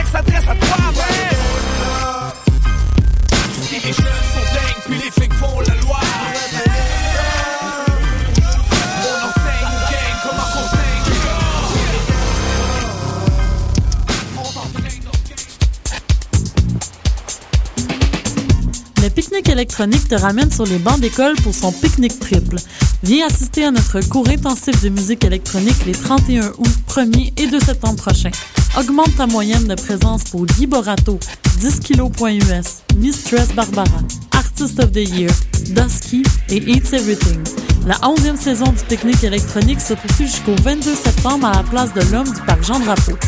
les Le pique-nique électronique te ramène sur les bancs d'école pour son pique-nique triple. Viens assister à notre cours intensif de musique électronique les 31 août, 1er et 2 septembre prochains. Augmente ta moyenne de présence pour Guy Borato, 10 kg.us, Mistress Barbara, Artist of the Year, Dusky et Eats Everything. La 11e saison du pique-nique électronique se poursuit jusqu'au 22 septembre à la place de l'Homme du parc Jean-Drapeau.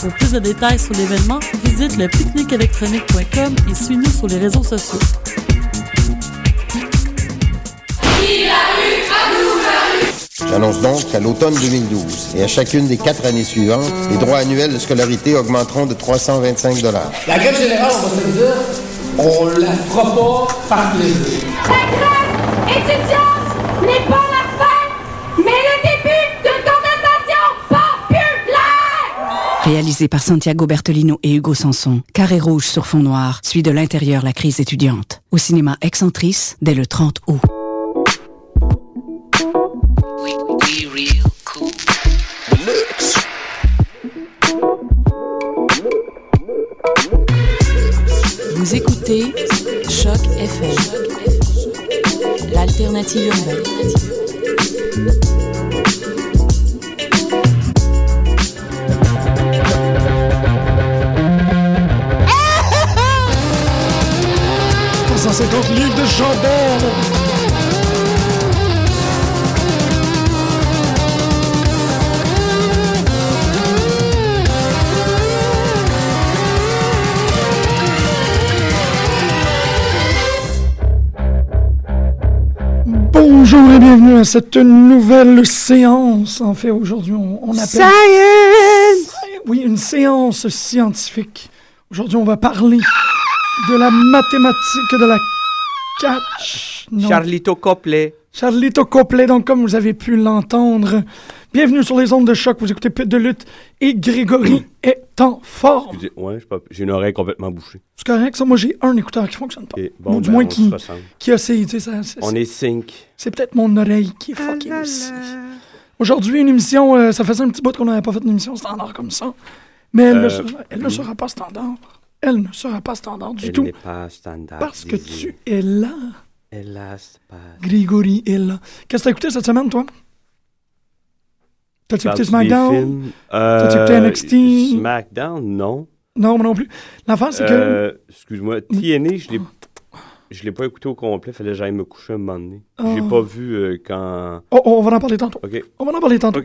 Pour plus de détails sur l'événement, visite le pique-niqueélectronique.com et suis-nous sur les réseaux sociaux. J'annonce donc qu'à l'automne 2012 et à chacune des quatre années suivantes, les droits annuels de scolarité augmenteront de 325 La grève générale, on va se dire, on la fera pas par plaisir. La grève étudiante n'est pas la fin, mais le début d'une contestation populaire! Réalisé par Santiago Bertolino et Hugo Sanson, Carré rouge sur fond noir suit de l'intérieur la crise étudiante. Au cinéma Excentrice dès le 30 août. Vous écoutez Choc FM, l'alternative urbaine. livres de chandelle. Et bienvenue à cette nouvelle séance. En fait, aujourd'hui, on, on appelle... Science! Oui, une séance scientifique. Aujourd'hui, on va parler de la mathématique de la catch. Non. Charlito Copley. Charlito Copley, donc comme vous avez pu l'entendre. Bienvenue sur les ondes de choc, vous écoutez Pute de lutte et Grégory est en forme. Excusez, ouais, je sais pas, j'ai une oreille complètement bouchée. C'est correct, ça, moi j'ai un écouteur qui fonctionne pas. Bon, Ou du ben, moins qui, qui a ses, tu sais, ça- c'est- On est cinq. C'est peut-être mon oreille qui est fucking aussi. Aujourd'hui, une émission, euh, ça faisait un petit bout qu'on n'avait pas fait une émission standard comme ça. Mais elle, ne, Euh, sera, elle ne oui. sera pas standard. Elle ne sera pas standard du Elle tout. n'est pas standard. Parce que tu es là. Hélas, pas. Grégory est là. Qu'est-ce que t'as écouté cette semaine, toi? T'as-tu écouté SmackDown? T'as-tu écouté NXT? SmackDown, non. Non, moi non plus. L'affaire, c'est que. Euh, Excuse-moi, TNA, je l'ai. Je l'ai pas écouté au complet, fallait que j'aille me coucher un moment donné. J'ai Oh. pas vu euh, quand. Oh, oh, on va en parler tantôt. On va en parler tantôt.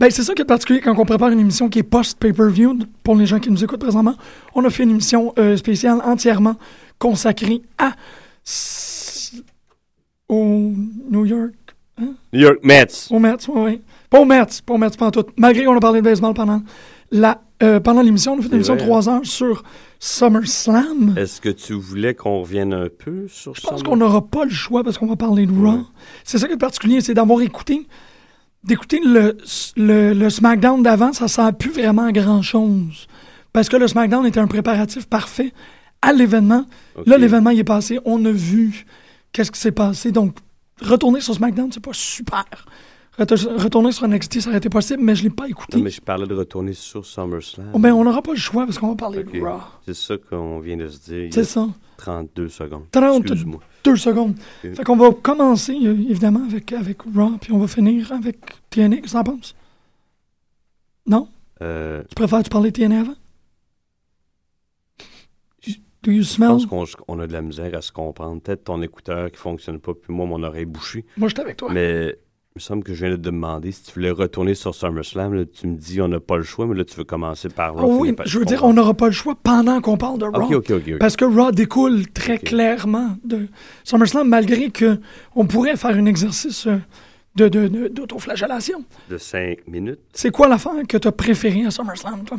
Ben, c'est ça qui est particulier quand on prépare une émission qui est post-pay-per-view, pour les gens qui nous écoutent présentement. On a fait une émission euh, spéciale entièrement consacrée à. au New York. Hein? New York Mets. Au Mets, oui, oui. Pas au Mets, pas au Mets, pas en tout. Malgré qu'on a parlé de baseball pendant la, euh, pendant l'émission, on a fait une émission de trois heures sur SummerSlam. Est-ce que tu voulais qu'on revienne un peu sur Je pense qu'on n'aura pas le choix parce qu'on va parler de Raw. Ouais. C'est ça qui est particulier, c'est d'avoir écouté, d'écouter le, le, le SmackDown d'avant, ça sert plus vraiment à grand-chose. Parce que le SmackDown était un préparatif parfait à l'événement. Là, l'événement, est passé, on a vu qu'est-ce qui s'est passé. Donc, retourner sur SmackDown, c'est pas super. Reto- Retourner sur NXT, ça aurait été possible, mais je l'ai pas écouté. Non, mais je parlais de retourner sur SummerSlam. Oh, ben, on n'aura pas le choix parce qu'on va parler de Raw. C'est ça qu'on vient de se dire. C'est ça. 32 secondes. 30 Excuse-moi. Deux secondes. Ok. Fait qu'on va commencer, euh, évidemment, avec, avec Raw, puis on va finir avec TNA. Qu'est-ce que penses? Non? Euh, Tu préfères tu parler de TNA avant? Do you je smell? pense qu'on on a de la misère à se comprendre. Peut-être ton écouteur qui fonctionne pas, puis moi, mon oreille bouchée. Moi, j'étais avec toi. Mais il me semble que je viens de te demander si tu voulais retourner sur SummerSlam. là, tu me dis on n'a pas le choix, mais là, tu veux commencer par Raw. oui, finir par- je veux dire, on n'aura pas le choix pendant qu'on parle de Raw. Ok, ok, ok. ok. Parce que Raw découle très clairement de SummerSlam, malgré que on pourrait faire un exercice euh, de, de, de- d'autoflagellation. De 5 minutes. C'est quoi l'affaire que tu as préférée à SummerSlam, toi?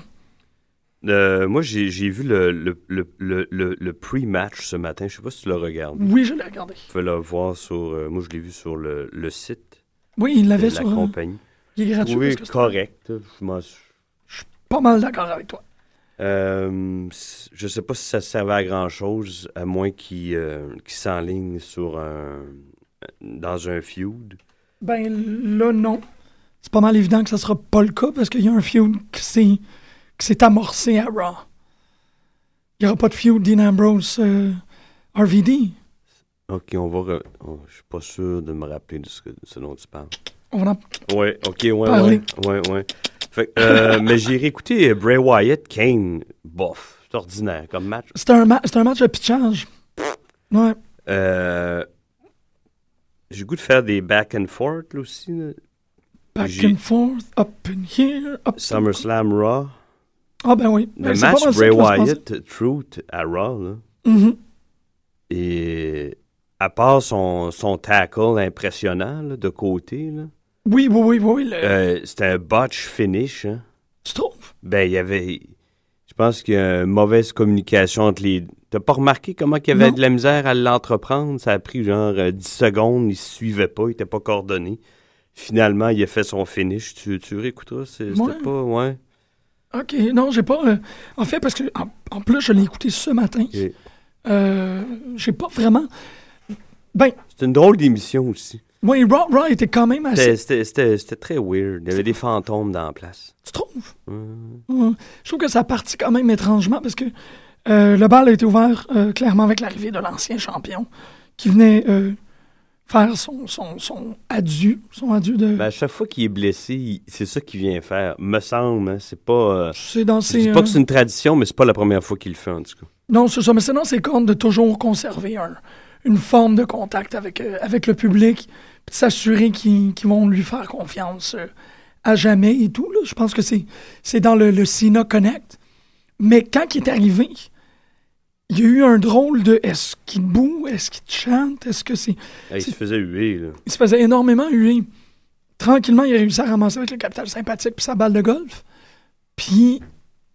Euh, moi, j'ai j'ai vu le, le, le, le, le- le pre-match ce matin. Je sais pas si tu l'as regardé. Oui, je l'ai regardé. Tu peux le voir sur. euh, moi, je l'ai vu sur le, le site Oui, il l'avait la sur... euh, compagnie. il est gratuit. Oui, correct. Je m'en suis- pas mal d'accord avec toi. Euh, je sais pas si ça servait à grand-chose, à moins qu'il euh, qu'il s'enligne sur un... dans un feud. Ben là, non. C'est pas mal évident que ça sera pas le cas parce qu'il y a un feud qui s'est, qui s'est amorcé à Raw. Il n'y aura pas de feud Dean Ambrose euh, RVD. Ok, on va... re- oh, je suis pas sûr de me rappeler de ce, que- de ce dont tu parles. On va en- Ouais, ok, ouais, Parler. ouais, ouais, ouais. Fait que, euh, mais j'ai réécouté Bray Wyatt, Kane, bof, c'est ordinaire comme match. C'était un, ma- un match de pitchage. Ouais. Euh, j'ai goût de faire des back and forth là, aussi. là. Back and forth, up in here, up SummerSlam Raw. Ah ben oui. Le Ben, match Bray. Wyatt Truth à Raw. Là. Mhm. Et à part son, son tackle impressionnant là, de côté, là, Oui, oui, oui, oui. le- euh, c'était un botch finish. Hein. Tu trouves? Ben, il y avait. Je pense qu'il y a une mauvaise communication entre les. T'as pas remarqué comment il y avait Non. de la misère à l'entreprendre? Ça a pris genre euh, 10 secondes, il se suivait pas, il était pas coordonné. Finalement, il a fait son finish. Tu, tu réécouteras? C'était Ouais. pas. Ouais. OK, non, j'ai pas... euh, en fait, parce que en, en plus, je l'ai écouté ce matin. Ok. Euh, j'ai pas vraiment... Ben, C'était une drôle d'émission aussi. oui, Raw, Raw était quand même assez... C'était- très weird. Il y avait des fantômes dans la place. Tu trouves? Hum. Ouais. Je trouve que ça partit quand même étrangement parce que euh, le bal a été ouvert euh, clairement avec l'arrivée de l'ancien champion qui venait euh, faire son, son, son adieu, son adieu de... Ben, à chaque fois qu'il est blessé, c'est ça qu'il vient faire. Me semble, hein, c'est pas. c'est dans je ses... dis pas que c'est une tradition, mais c'est pas la première fois qu'il le fait en tout cas. Non, c'est ça, mais c'est dans ses comptes de toujours conserver un- une forme de contact avec, euh, avec le public, puis de s'assurer qu'ils vont lui faire confiance euh, à jamais et tout. Là. Je pense que c'est dans le, le Cena Connect. Mais quand il est arrivé, il y a eu un drôle de est-ce qu'il boue, est-ce qu'il chante, est-ce que c'est. Il se faisait huer, là. Il se faisait énormément huer. Tranquillement, il a réussi à ramasser avec le capital sympathique puis sa balle de golf. Puis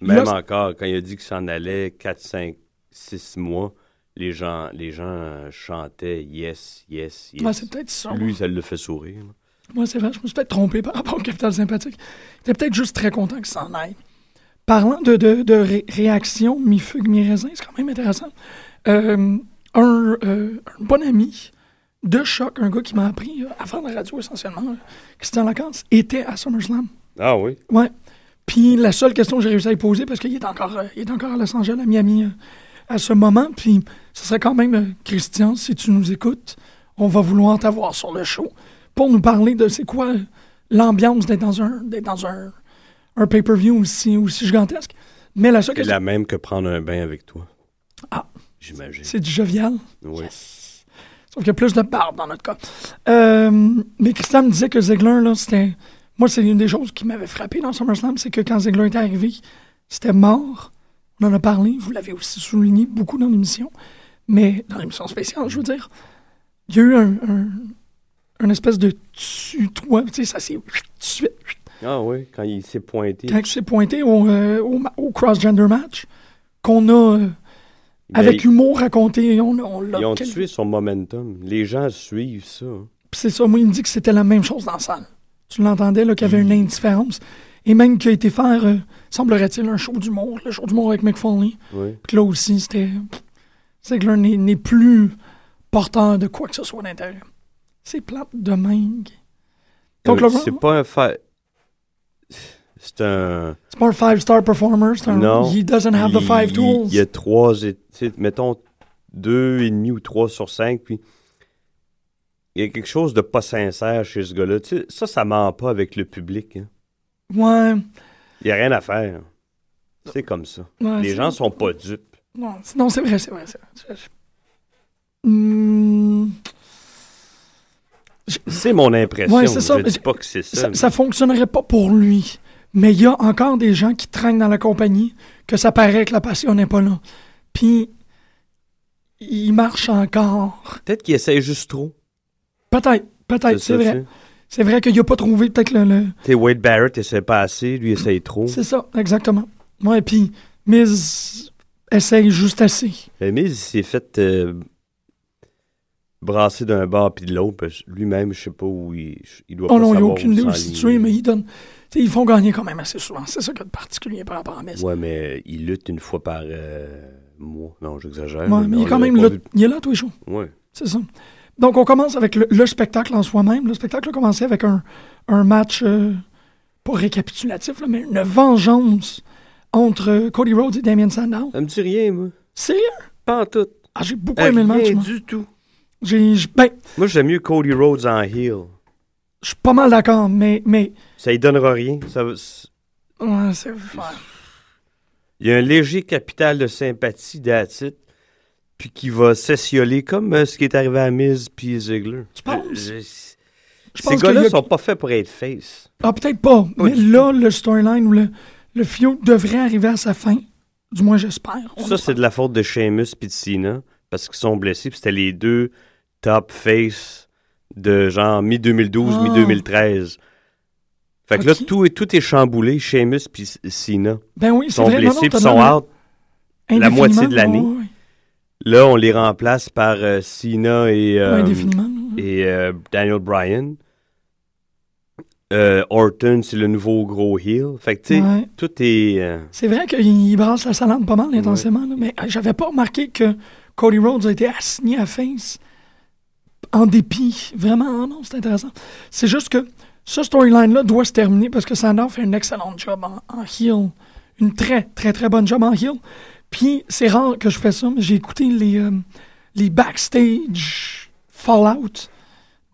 Même Là, encore, quand il a dit qu'il s'en allait 4, 5, 6 mois, les gens, les gens chantaient yes, yes, yes. ouais, c'est peut-être ça. Lui, ça le fait sourire. là. Moi, c'est vrai, je me suis peut-être trompé par rapport au capital sympathique. Il était peut-être juste très content qu'il s'en aille. Parlant de, de, de ré- réaction mi-fugue, mi-raisin, c'est quand même intéressant. Euh, un, euh, un bon ami de choc, un gars qui m'a appris euh, à faire de la radio essentiellement, euh, Christian Lacasse, était à SummerSlam. Ah oui? Ouais. Puis la seule question que j'ai réussi à lui poser, parce qu'il est encore, il est encore à Los Angeles, à Miami, à ce moment, puis ce serait quand même, euh, Christian, si tu nous écoutes, on va vouloir t'avoir sur le show pour nous parler de c'est quoi l'ambiance d'être dans un, d'être dans un, un pay-per-view aussi, aussi gigantesque. Mais la seule C'est question, la même que prendre un bain avec toi. Ah. J'imagine. c'est du jovial. Oui. Sauf qu'il y a plus de barbe dans notre cas. Euh, mais Christian me disait que Ziggler, là, c'était. Moi, c'est une des choses qui m'avait frappé dans SummerSlam, c'est que quand Ziggler était arrivé, c'était mort. On en a parlé, vous l'avez aussi souligné beaucoup dans l'émission. Mais dans l'émission spéciale, je veux dire, il y a eu un, un, un espèce de tutoie, tu sais, ça s'est. Ah oui, quand il s'est pointé. Quand il s'est pointé au, euh, au, au cross-gender match, qu'on a, euh, avec humour, raconté, on, on l'a. Ils ont quel- tué son momentum. Les gens suivent ça. hein. Puis c'est ça, moi, il me dit que c'était la même chose dans la salle. Tu l'entendais, là, qu'il y avait Mm. une indifférence. Et même qu'il a été faire, euh, semblerait-il, un show d'humour, le show d'humour avec Foley. Oui. Puis là aussi, c'était. C'est que là, n'est n'est plus porteur de quoi que ce soit d'intérieur. C'est plate de mangue. Donc, Euh, là, c'est pas un. C'est un... c'est pas un five-star performer, c'est un. Non. He doesn't have the Il- five il- tools. Il y a trois, et- mettons, deux et demi ou trois sur cinq, puis il y a quelque chose de pas sincère chez ce gars-là. Ça, ça ment pas avec le public. hein. Ouais. Il y a rien à faire. C'est comme ça. ouais, Les gens sont pas dupes. Non, c'est- non, c'est vrai, c'est vrai. c'est vrai. Je- Hmm, C'est mon impression. Ouais, ça, Je dis pas que c'est ça. ça, mais- ça fonctionnerait pas pour lui. Mais il y a encore des gens qui traînent dans la compagnie que ça paraît que la passion n'est pas là. Puis, il marche encore. Peut-être qu'il essaie juste trop. Peut-être, peut-être, c'est vrai. C'est vrai qu'il a pas trouvé peut-être le... le- Tu sais, Wade Barrett essaie pas assez, lui essaie trop. C'est ça, exactement. Ouais, puis Miz essaye juste assez. Miz, il s'est fait euh, brasser d'un bord puis de l'autre. Lui-même, je sais pas où il, il doit Oh pas non, il n'y a aucune idée où situer, mais il donne... Ils font gagner quand même assez souvent. C'est ça qu'il y a de particulier par rapport à Miz. Ouais, mais il lutte une fois par euh, mois. Non, j'exagère. Ouais, mais il est quand même là, il est là tous les jours. Ouais. C'est ça. Donc, on commence avec le, le spectacle en soi-même. Le spectacle a commencé avec un, un match, euh, pas récapitulatif, là, mais une vengeance entre Cody Rhodes et Damien Sandow. Ça me dit rien, moi. Sérieux? Pas en tout. Ah, j'ai beaucoup aimé le match. Rien moi. du tout. J'ai, ben, Moi, j'aime mieux Cody Rhodes en heel. je suis pas mal d'accord, mais, mais, Ça y donnera rien. Ça, ouais, c'est, il y a un léger capital de sympathie d'Atit, puis qui va s'essioler comme euh, ce qui est arrivé à Miz puis Ziggler. Tu penses? Euh, Ces gars-là a- sont pas faits pour être face. Ah, peut-être pas. Mais là, le storyline ou le, le feud devrait arriver à sa fin. Du moins, j'espère. Ça, c'est de la faute de Sheamus puis de Cena, parce qu'ils sont blessés, puis c'était les deux top face de genre mi-2012, Ah. mi-2013. Fait que là, tout, est- tout est chamboulé, Sheamus puis Cena. Ben oui, Ils sont vrai. Blessés puis sont out. la moitié de l'année. Ouais. Là, on les remplace par euh, Cena et, euh, Ouais, indéfiniment. et euh, Daniel Bryan. Euh, Orton, c'est le nouveau gros heel. Fait que, tu sais, Ouais. tout est... C'est vrai qu'il brasse la salade pas mal intensément, là, mais j'avais pas remarqué que Cody Rhodes a été assigné à face en dépit. Vraiment, ah non, c'est intéressant. C'est juste que ce storyline-là doit se terminer parce que Sandow fait un excellent job en, en heel. Une très, très, très bonne job en heel. Puis c'est rare que je fais ça, mais j'ai écouté les, euh, les backstage Fallout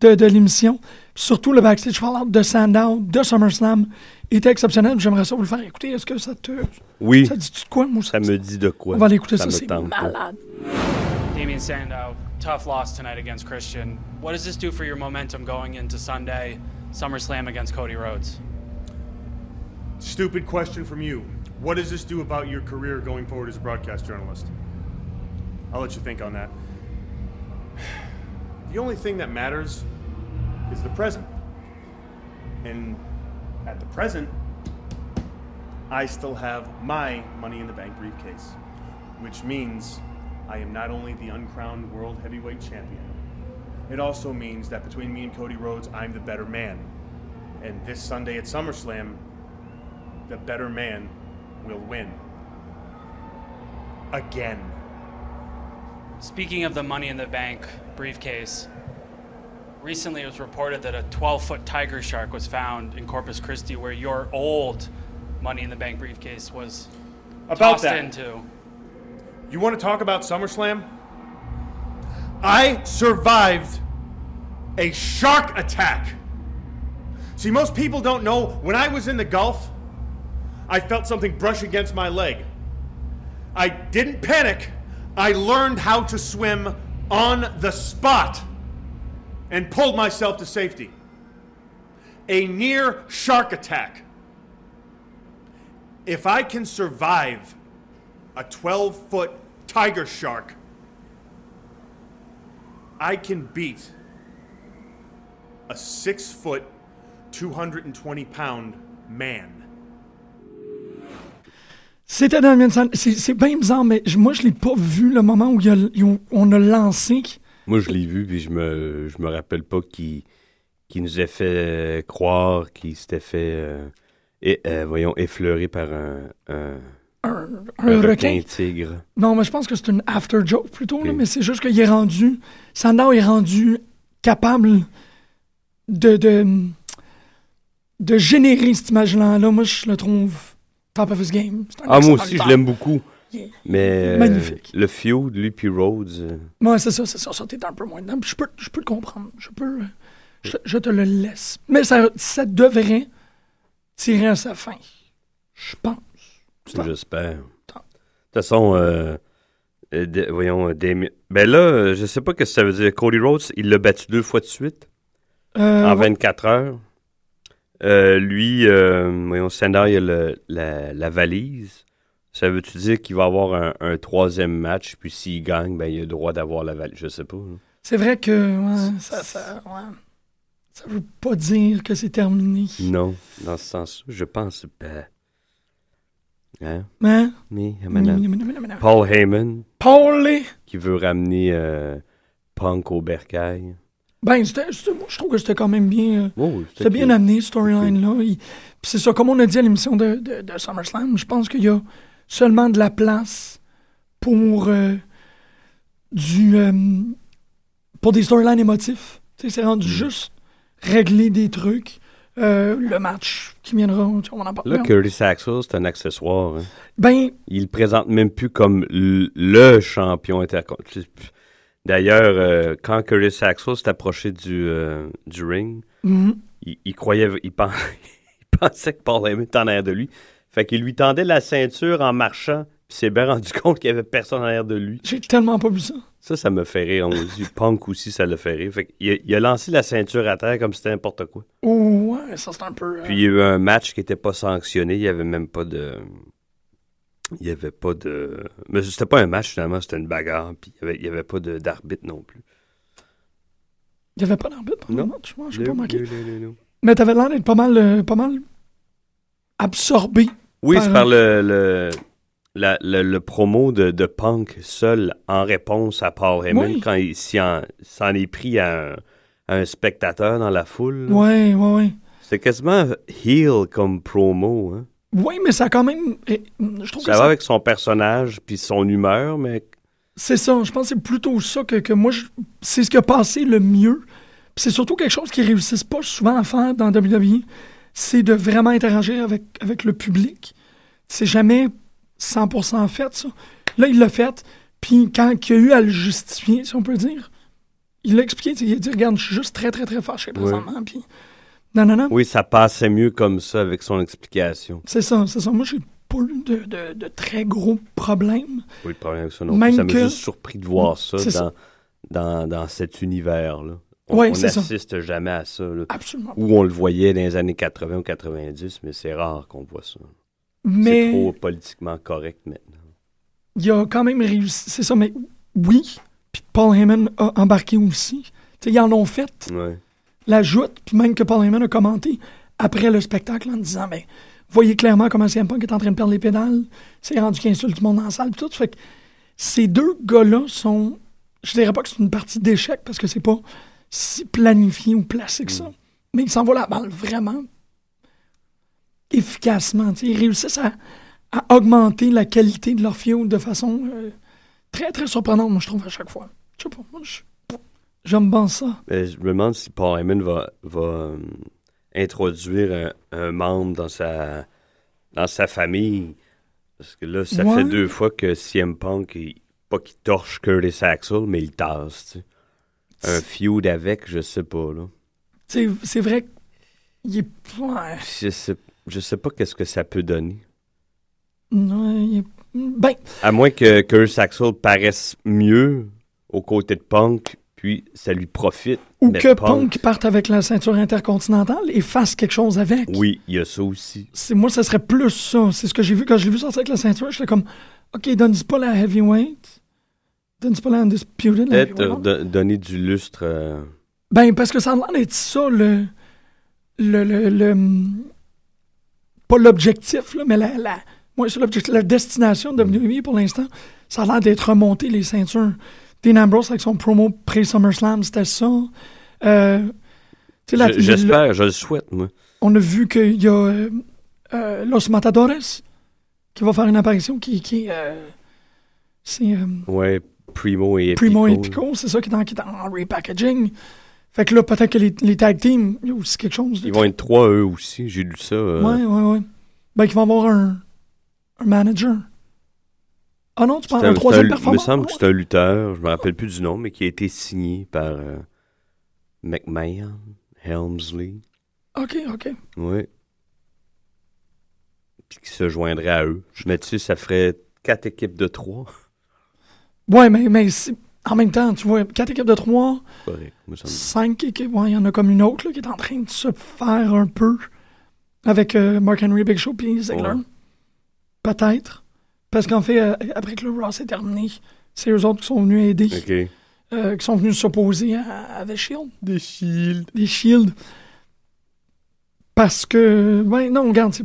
de, de l'émission. Surtout le backstage Fallout de Sandow, de SummerSlam, était exceptionnel. J'aimerais ça vous le faire écouter. Est-ce que ça te. Oui, Ça dit-tu de quoi, moi? ça? Me dit de quoi. On va aller écouter ça, me c'est malade. Damien Sandow, tough loss tonight against Christian. What does this do for your momentum going into Sunday, SummerSlam against Cody Rhodes? Stupid question from you. What does this do about your career going forward as a broadcast journalist? I'll let you think on that. The only thing that matters is the present. And at the present, I still have my Money in the Bank briefcase, which means I am not only the uncrowned World Heavyweight Champion, it also means that between me and Cody Rhodes, I'm the better man. And this Sunday at SummerSlam, the better man will win. Again. Speaking of the Money in the Bank briefcase, recently it was reported that a 12 foot tiger shark was found in Corpus Christi where your old Money in the Bank briefcase was About tossed that. into. You want to talk about SummerSlam? I survived a shark attack. See, most people don't know when I was in the Gulf, I felt something brush against my leg. I didn't panic. I learned how to swim on the spot and pulled myself to safety. A near shark attack. If I can survive a 12 foot tiger shark, I can beat a 6 foot, 220 pound man. C'était Damien Sandow. C'est c'est bien bizarre, mais moi, je l'ai pas vu le moment où, il y a- où on a lancé. Moi, je l'ai vu, puis je me, je me rappelle pas qui, qui nous a fait euh, croire qu'il s'était fait, euh, et, euh, voyons, effleurer par un, un, Un, requin. tigre. Non, mais je pense que c'est une after joke plutôt, là, mais c'est juste qu'il est rendu. Sandow est rendu capable de, de, de générer cette image-là. Là, moi, je le trouve top of his game. Ah, moi aussi, je l'aime beaucoup. Yeah. Mais euh, Magnifique. le feud, lui puis Rhodes, euh, Ouais, c'est ça, c'est ça. Ça, t'es un peu moins dedans. Je peux, je peux le comprendre. Je peux. Je, je te le laisse. Mais ça, ça devrait tirer à sa fin. Je pense. J'espère. De toute façon, euh, euh, de- voyons, euh, Damien- Ben là, je sais pas ce que ça veut dire. Cody Rhodes, il l'a battu deux fois de suite, en ouais. 24 heures? Euh, lui, euh, voyons, il a le- la, la valise. Ça veut-tu dire qu'il va avoir un, un troisième match, puis s'il gagne, ben, il a le droit d'avoir la valise? Je sais pas. hein. C'est vrai que ouais, ça, ça, ouais. ça veut pas dire que c'est terminé. Non, dans ce sens je pense pas. Hein? Hein? Mais, Paul Paul Heyman, Paulé! qui veut ramener euh, Punk au bercail. Ben, c'était, moi, je trouve que c'était quand même bien. euh, Oh, oui, c'était bien amené, ce storyline-là. Puis c'est ça, comme on a dit à l'émission de, de, de SummerSlam, je pense qu'il y a seulement de la place pour euh, du. euh, pour des storylines émotifs. C'est Mm. rendu juste régler des trucs. Euh, le match qui viendra, on en parle. Là, Curtis Axel, c'est un accessoire. hein. Ben, Il le présente même plus comme le champion intercontinental. D'ailleurs, euh, quand Curtis Axel s'est approché du, euh, du ring, mhm. il, il croyait, il, pen- il pensait que Paul Heyman était en arrière de lui. Fait qu'il lui tendait la ceinture en marchant, puis s'est bien rendu compte qu'il n'y avait personne en arrière de lui. j'ai tellement pas vu ça. Ça, ça me fait rire. On dit Punk aussi, ça le fait rire. Fait qu'il a, il a lancé la ceinture à terre comme si c'était n'importe quoi. Oh, ouais, ça c'est un peu. euh, Puis il y a eu un match qui n'était pas sanctionné. Il n'y avait même pas de. Il n'y avait pas de. Mais c'était pas un match finalement, c'était une bagarre. Puis il n'y avait, avait pas d'arbitre non plus. Il n'y avait pas d'arbitre pendant le Non. match, moi, pas Le- manqué. le- le- le- le- Mais t'avais l'air d'être pas mal, euh, pas mal absorbé. Oui, Par- c'est par le, le, la- le, le promo de, de Punk seul en réponse à Paul Heyman Oui. quand il s'en est pris à un, à un spectateur dans la foule. Ouais, ouais, ouais. C'était quasiment heel comme promo. Hein. Oui, mais ça a quand même. eh, Je trouve Ça que va ça- avec son personnage puis son humeur, mais c'est ça. Je pense que c'est plutôt ça que, que moi, je- c'est ce qui a passé le mieux. C'est surtout quelque chose qu'ils réussissent pas souvent à faire dans WWE. C'est de vraiment interagir avec, avec le public. C'est jamais 100% fait, ça. Là, il l'a fait. Puis quand il a eu à le justifier, si on peut dire, il l'a expliqué. Il a dit Regarde, je suis juste très, très, très fâché présentement. Puis. Non, non, non. oui, ça passait mieux comme ça avec son explication. C'est ça, c'est ça. Moi, j'ai pas eu de, de- de très gros problèmes. Oui, le problème avec ça non. Même Ça m'a que- juste surpris de voir ça C'est dans, ça. dans, dans cet univers-là. On Ouais, c'est n'assiste jamais à ça. là. Absolument. Où on le voyait dans les années 80 ou 90, mais c'est rare qu'on voit ça. C'est Mais trop politiquement correct maintenant. il a quand même réussi. C'est ça, mais oui. Puis Paul Heyman a embarqué aussi. Tu sais, ils en ont fait Ouais. La joute, puis même que Paul Heyman a commenté après le spectacle en disant ben, voyez clairement comment CM Punk est en train de perdre les pédales. C'est rendu qu'il insulte tout le monde la salle, puis tout. Fait que ces deux gars-là sont. Je dirais pas que c'est une partie d'échec parce que c'est pas si planifié ou placé que ça. Mais ils s'envoient la balle vraiment efficacement. Ils réussissent à, à augmenter la qualité de leur feud de façon euh, très, très surprenante, moi, je trouve, à chaque fois. Je sais pas, moi, je- j'aime bien ça. Mais je me demande si Paul Heyman va, va euh, introduire un, un membre dans sa, dans sa famille. Parce que là, ça Ouais. fait deux fois que CM Punk, il- pas qu'il torche Curtis Axel, mais il tasse. tu sais. Un feud avec, je sais pas. là. C'est c'est vrai qu'il est. Ouais. Je sais, je sais pas qu'est-ce que ça peut donner. Ouais, il est- Ben, À moins que Curtis Axel paraisse mieux aux côtés de Punk, puis ça lui profite. ou que Punk parte avec la ceinture intercontinentale et fasse quelque chose avec. Oui, il y a ça aussi. C'est Moi, ça serait plus ça. C'est ce que j'ai vu quand je l'ai vu sortir avec la ceinture. J'étais comme, OK, donne-y pas la heavyweight. Donne-y pas la undisputed. Peut-être euh, don- donner du lustre. euh, Ben, parce que ça a l'air d'être ça, le. Le. le, le- hum, pas l'objectif, là, mais la. la ouais, c'est l'objectif. La destination de WWE pour l'instant, ça a l'air d'être remonter les ceintures. Dean Ambrose avec son promo pré-SummerSlam, c'était ça. Euh, je- J'espère, je le souhaite, moi. on a vu qu'il y a euh, euh, Los Matadores qui va faire une apparition qui, qui est. c'est. Ouais, Primo et Epico. Primo et Pico, c'est ça qui est, en, qui est en repackaging. Fait que là, peut-être que les, les tag teams, il y a aussi quelque chose. Ils vont être trois, eux aussi. J'ai lu ça. Ouais, ouais, ouais. Ben, qu'ils vont avoir un, un manager. Ah non, tu parles un- d'un troisième un- Il me performance? semble que c'est un lutteur, je me rappelle plus du nom, mais qui a été signé par euh, McMahon, Helmsley. Ok, ok. Oui. Puis qui se joindrait à eux. Mais tu sais, ça ferait quatre équipes de trois. Ouais, mais, mais c'est- en même temps, tu vois, quatre équipes de trois, Correct, cinq équipes, ouais, il y en a comme une autre là, qui est en train de se faire un peu avec euh, Mark Henry, Big Show puis Ziggler. Ouais. Peut-être. Parce qu'en fait, euh, après que le Ross est terminé, c'est eux autres qui sont venus aider, OK. euh, qui sont venus s'opposer à, à The Shield. Des shields. Des Shield. Parce que, ouais, non, regarde, c'est-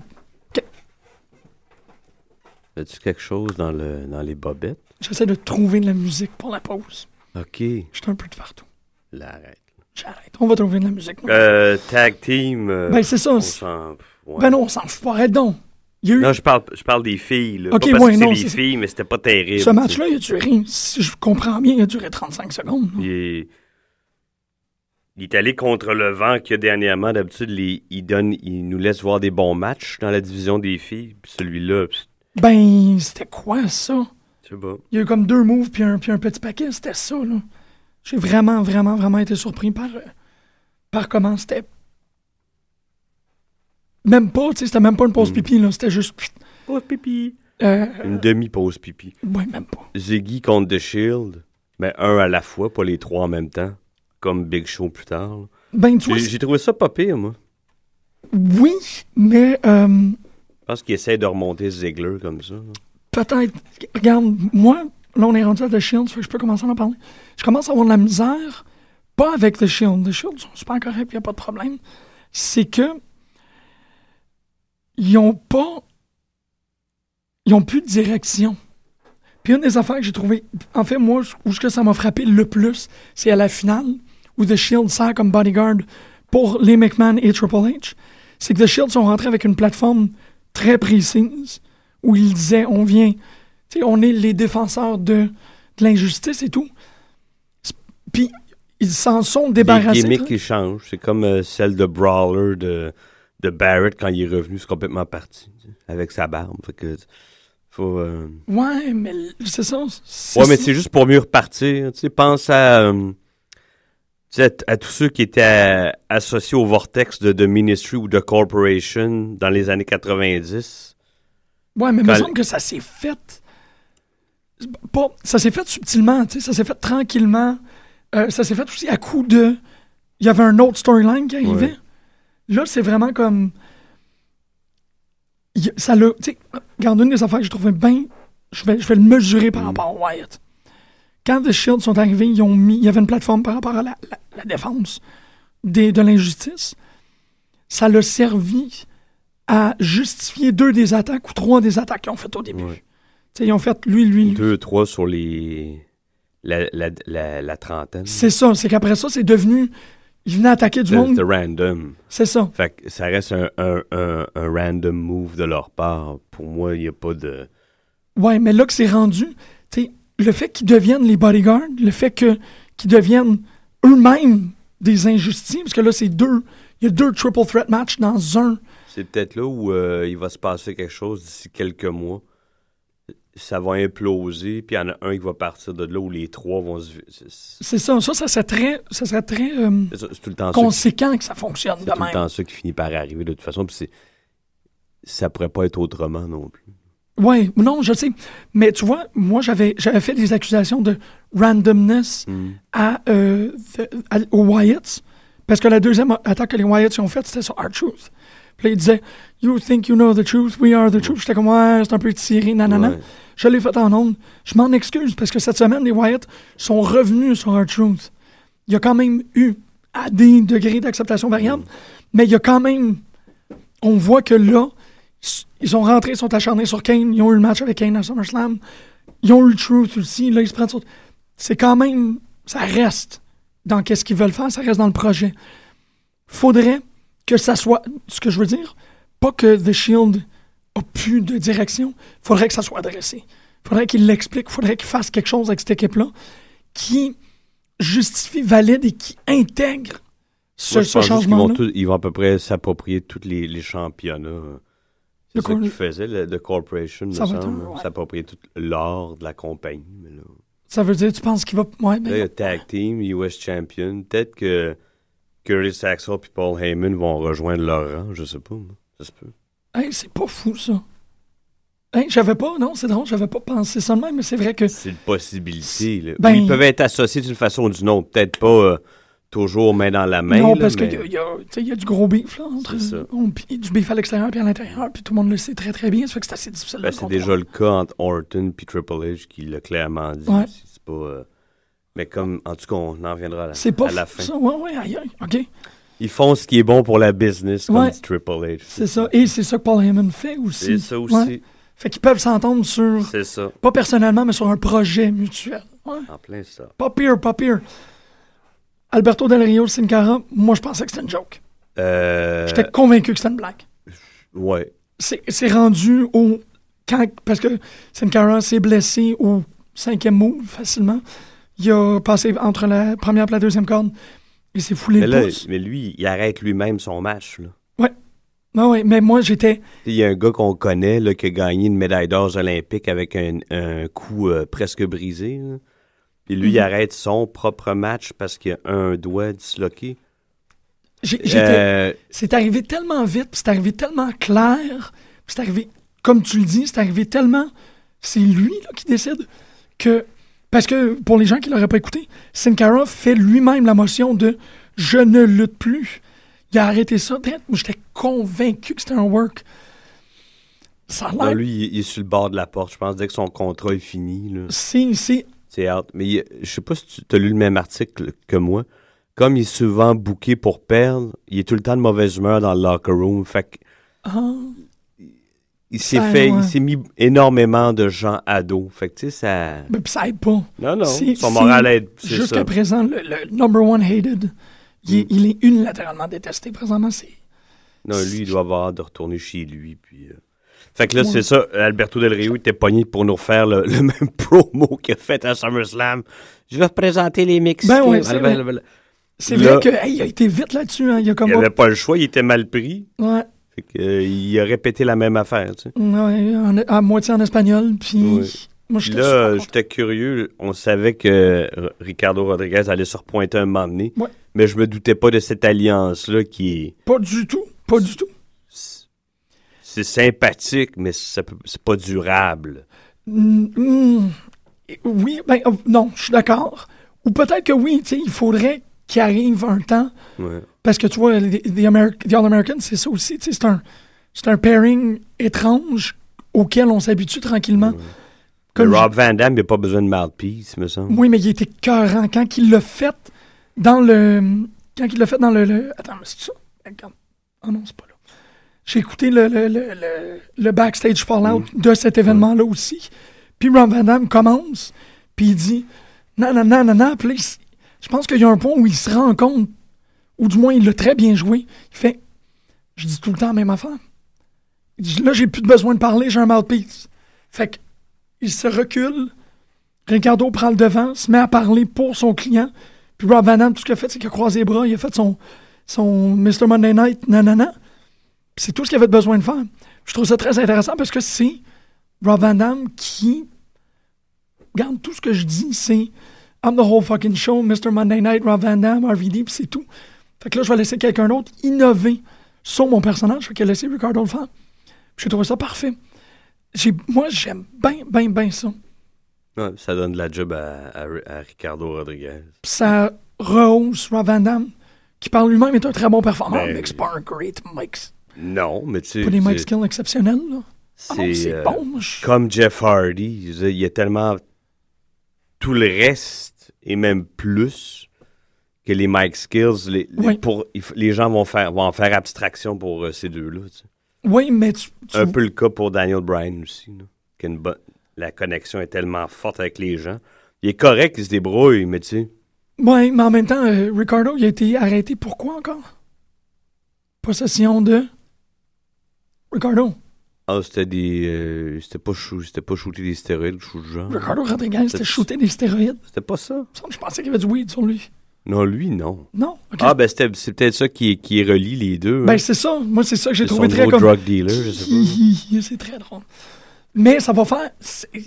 As-tu quelque chose dans, le, dans les bobettes? j'essaie de trouver de la musique pour la pause. OK. J'étais un peu de partout. Là, arrête. J'arrête. On va trouver de la musique. moi. Euh, tag team. euh, Ben, c'est ça, on c'est- s'en- ouais. Ben non, on s'en fout pas. Arrête donc. Eu Non, je parle, je parle des filles. Là. Ok, pas parce ouais, que c'est c'est- filles, mais c'était pas terrible. ce match-là, il a duré, si je comprends bien, il a duré 35 secondes. Il est, il est allé contre le vent a dernièrement. D'habitude, les- il, donne, il nous laisse voir des bons matchs dans la division des filles. Celui-là, Ben, c'était quoi ça? je sais pas. Il y a eu comme deux moves puis un, puis un petit paquet, c'était ça, là. J'ai vraiment, vraiment, vraiment été surpris par, euh, par comment c'était. Même pas, tu sais, c'était même pas une pause Mm. pipi, là. C'était juste. Pause pipi. Euh, Une demi-pause pipi. ouais, même pas. Ziggy contre The Shield. Mais un à la fois, pas les trois en même temps. Comme Big Show plus tard. là. Ben, tu vois, J'ai trouvé ça pas pire, moi. oui, mais euh, Je pense qu'il essaie de remonter Ziggler comme ça. là. peut-être. Regarde, moi, là, on est rendu à The Shield, ça fait que je peux commencer à en parler. Je commence à avoir de la misère, pas avec The Shield. The Shield sont super corrects, il n'y a pas de problème. C'est que. Ils ont pas. Ils ont plus de direction. Puis une des affaires que j'ai trouvé. En fait, moi, où que ça m'a frappé le plus, c'est à la finale, où The Shield sert comme bodyguard pour les McMahon et Triple H. C'est que The Shield sont rentrés avec une plateforme très précise où ils disaient on vient, tu sais, on est les défenseurs de, de l'injustice et tout. Puis ils s'en sont Les débarrassés. gimmicks là. qui changent. C'est comme euh, celle de Brawler de, de Barrett quand il est revenu, c'est complètement parti. Avec sa barbe. Fait que, faut, euh, Ouais, mais c'est ça. Ouais, mais c'est juste pour mieux repartir. Tu sais, pense à, euh, tu sais, à, à tous ceux qui étaient euh, associés au vortex de, de Ministry ou de Corporation dans les années 90. Ouais, mais il me semble que ça s'est fait. Pas, ça s'est fait subtilement, tu sais, ça s'est fait tranquillement. Euh, ça s'est fait aussi à coup de. Il y avait un autre storyline qui arrivait. Ouais. Là, c'est vraiment comme. Il Ça l'a. Tu sais, regarde, une des affaires que j'ai trouvé bien. Je vais, je vais le mesurer Mm. par rapport à Wyatt. Quand The Shield sont arrivés, ils ont mis. Il y avait une plateforme par rapport à la, la- la défense des, de l'injustice. Ça l'a servi à justifier deux des attaques ou trois des attaques qu'ils ont faites au début. Ouais. Ils ont fait lui, lui, lui. Deux, trois sur les. La, la, la, la trentaine. C'est ça, c'est qu'après ça, c'est devenu. Ils venaient attaquer du monde. c'est random. C'est ça. Fait que ça reste un, un, un, un random move de leur part. Pour moi, il n'y a pas de. Ouais, mais là que c'est rendu, le fait qu'ils deviennent les bodyguards, le fait que qu'ils deviennent eux-mêmes des injustices, parce que là, c'est deux. Il y a deux triple threat matchs dans un. C'est peut-être là où euh, il va se passer quelque chose d'ici quelques mois. Ça va imploser, puis il y en a un qui va partir de là où les trois vont se. C'est C'est ça. Ça, ça serait très, ça serait très euh, c'est ça, c'est tout le temps ça. qui- conséquent que ça fonctionne C'est de tout le même. temps ça qui finit par arriver de toute façon. Puis c'est- ça pourrait pas être autrement non plus. Ouais, non, je sais. Mais tu vois, moi, j'avais, j'avais fait des accusations de randomness à, euh, à- aux Wyatts. Parce que la deuxième attaque que les Wyatts ont faite, c'était sur R-Truth. Puis là, ils disaient You think you know the truth, we are the truth. J'étais comme Ouais, c'est un peu tiré, nanana. Ouais. Je l'ai fait en ondes. Je m'en excuse parce que cette semaine, les Wyatt sont revenus sur R-Truth. Il y a quand même eu, à des degrés d'acceptation variables, mais il y a quand même. On voit que là, ils sont rentrés, ils sont acharnés sur Kane. Ils ont eu le match avec Kane à SummerSlam. Ils ont eu Truth aussi. Là, ils se prennent sur. C'est quand même. Ça reste dans qu'est-ce qu'ils veulent faire, ça reste dans le projet. Faudrait que ça soit. Ce que je veux dire, pas que The Shield a plus de direction. Faudrait que ça soit adressé. Faudrait qu'il l'explique. Faudrait qu'il fasse quelque chose avec cette équipe-là qui justifie, valide et qui intègre ce, Moi, je ce pense juste qu'ils changement-là. vont, ils vont à peu près s'approprier tous les, les championnats. C'est cor- qu'ils faisaient, le, de Corporation, Ça me semble. ouais. S'approprier tout l'or de la compagnie. Mais là, Ça veut dire, tu penses qu'il va. Ouais, là, il y a mais. Tag Team, US Champion. Peut-être que Curtis Axel et Paul Heyman vont rejoindre leur rang. Je sais pas. moi. Ça se peut. Hey, c'est pas fou, ça. Hey, j'avais pas. Non, c'est drôle, j'avais pas pensé ça de même, mais c'est vrai que. C'est une possibilité. là. Ben- ils peuvent être associés d'une façon ou d'une autre. Peut-être pas euh, toujours main dans la main. non, là, parce mais- qu'il y, a- y y du gros beef, là, entre. On- puis du beef à l'extérieur puis à l'intérieur, puis tout le monde le sait très très bien, ça fait que c'est assez difficile Ben, c'est déjà le cas entre Orton et Triple H qui l'a clairement dit. Ouais. C'est pas. euh, Mais comme, en tout cas, on en reviendra à la, C'est pas à la fin. ça. Ouais, ouais, aïe, aïe, OK. Ils font ce qui est bon pour la business, comme Ouais. dit Triple H. C'est ça. Et c'est ça que Paul Heyman fait aussi. C'est ça aussi. Ouais. Fait qu'ils peuvent s'entendre sur. C'est ça. Pas personnellement, mais sur un projet mutuel. Ouais. En plein ça. Pas pire, pas pire. Alberto Del Rio, Sin Cara, moi, je pensais que c'était une joke. Euh, J'étais convaincu que c'était une blague. ouais. C'est c'est rendu au. Quand, parce que Sin Cara s'est blessé au cinquième move facilement. Il a passé entre la première et la deuxième corde. Il s'est foulé Mais, le là, pouce. mais lui, il arrête lui-même son match. Là. Ouais, mais moi, j'étais. Il y a un gars qu'on connaît là, qui a gagné une médaille d'or olympique avec un, un cou euh, presque brisé. là. Puis lui, il Mhm. arrête son propre match parce qu'il a un doigt disloqué. Euh, C'est arrivé tellement vite, puis c'est arrivé tellement clair, puis c'est arrivé, comme tu le dis, c'est arrivé tellement. C'est lui là, qui décide que. Parce que pour les gens qui l'auraient pas écouté, Sin Cara fait lui-même la motion de je ne lutte plus. Il a arrêté ça. Moi, j'étais convaincu que c'était un work. Ça a non, l'air. lui, il, est sur le bord de la porte. Je pense dès que son contrat est fini. C'est. c'est- C'est out. Mais il- je sais pas si tu as lu le même article que moi. Comme il est souvent booké pour perdre, il est tout le temps de mauvaise humeur dans le locker room. Fait que ah, il s'est Ça, fait, ouais. il s'est mis énormément de gens à dos. Fait que tu sais, ça. ben, puis ça aide pas. Non, non. Son moral aide. C'est Jusqu'à. Mm. présent, le, le number one hated, il, est, il est unilatéralement détesté présentement. C'est. Non, lui, il doit avoir hâte de retourner chez lui. Puis, euh. Fait que là, Ouais. c'est ça. Alberto Del Rio était pogné pour nous refaire le, le même promo qu'il a fait à SummerSlam. Je vais présenter les mix. Ben ouais, c'est vrai. Qu'il a été vite là-dessus. Hein. Il a comme. Pas le choix, il était mal pris. Ouais. Que, il a répété la même affaire, tu sais. Ouais, en- à moitié en espagnol, puis moi là, j'étais curieux. On savait que Ricardo Rodriguez allait se repointer un moment donné. Ouais. Mais je me doutais pas de cette alliance-là qui est. Pas du tout, pas du tout. C'est sympathique, mais c'est pas durable. Mm, mm, oui, ben euh, non, je suis d'accord. Ou peut-être que oui, il faudrait qu'il arrive un temps, Ouais. Parce que tu vois, les- The, Ameri- The All-American, c'est ça aussi, c'est un, c'est un pairing étrange auquel on s'habitue tranquillement. Mais Comme Rob Van Damme, il a pas besoin de mouthpiece, me semble. Oui, mais il était cœurant. Quand il l'a fait dans le. Quand il l'a fait dans le. le- Attends, mais c'est ça? Regarde. Oh non, c'est pas là. J'ai écouté le, le, le, le- backstage fallout de cet événement-là aussi. Puis Rob Van Damme commence, puis il dit non, non, non, non, non. Puis je pense qu'il y a un point où il se rend compte, ou du moins il l'a très bien joué. Il fait Je dis tout le temps la même affaire. Il dit Là, j'ai plus de besoin de parler, j'ai un mouthpiece. Fait que, il se recule. Ricardo prend le devant, se met à parler pour son client. Puis Rob Van Damme, tout ce qu'il a fait, c'est qu'il a croisé les bras, il a fait son, son Mr. Monday Night, nanana. Puis c'est tout ce qu'il avait besoin de faire. Je trouve ça très intéressant parce que c'est Rob Van Damme qui. Regarde, tout ce que je dis, c'est I'm the whole fucking show, Mr. Monday Night, Rob Van Damme, RVD, puis c'est tout. Fait que là, je vais laisser quelqu'un d'autre innover sur mon personnage. Fait qu'il a laissé Ricardo le faire. Puis J'ai trouvé ça parfait. J'ai- Moi, j'aime bien, bien, bien ça. Ouais, ça donne de la job à, à- à Ricardo Rodriguez. Puis ça rehausse Rob Van Damme, qui par lui-même est un très bon performeur. Ben, mais c'est pas un great mic. Non, mais tu sais. Pas des mic skills exceptionnels, là. Ah c'est euh, bon. je- Comme Jeff Hardy, il y a tellement tout le reste et même plus que les mic skills. Les, les- Oui. pour, les gens vont, faire, vont en faire abstraction pour euh, ces deux-là. tu sais. Oui, mais tu. tu- Un peu le cas pour Daniel Bryan aussi. là, la connexion est tellement forte avec les gens. Il est correct, il se débrouille, mais tu sais. Ouais, mais en même temps, euh, Ricardo, il a été arrêté pourquoi encore? Possession de. Ricardo. Ah, c'était des. euh, c'était pas, chou- shooter des stéroïdes ou chose du genre. Ricardo Rodriguez, c'était shooté des stéroïdes. C'était pas ça? Je pensais qu'il y avait du weed sur lui. Non, lui, non. Non? Ah, ben c'est peut-être ça qui, qui relie les deux. Ben, hein. c'est ça. Moi, c'est ça que j'ai trouvé son très comme. drug dealer, je sais pas. c'est très drôle. Mais ça va faire.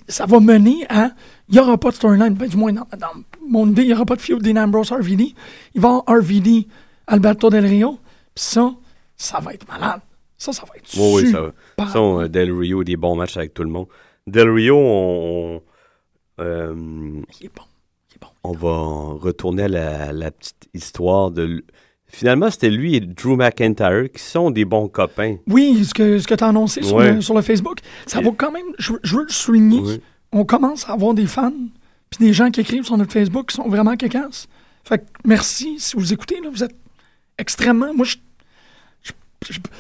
Ça va mener à. Il n'y aura pas de storyline. Ben, du moins, dans, dans mon idée, il n'y aura pas de feud Dean Ambrose RVD. Il va avoir RVD Alberto Del Rio. Puis ça, ça va être malade. Ça, ça va être Oui, oui, ça super. va. Façon, euh, Del Rio a des bons matchs avec tout le monde. Del Rio, on, on, euh, Il est bon. On va retourner à la, la petite histoire de. Finalement, c'était lui et Drew McIntyre qui sont des bons copains. Oui, ce que, ce que tu as annoncé sur, le, sur le Facebook, ça va quand même. Je, veux- je veux le souligner. Oui. On commence à avoir des fans. Puis des gens qui écrivent sur notre Facebook qui sont vraiment quécasses. Fait que merci. Si vous écoutez, là, vous êtes extrêmement. Moi, je.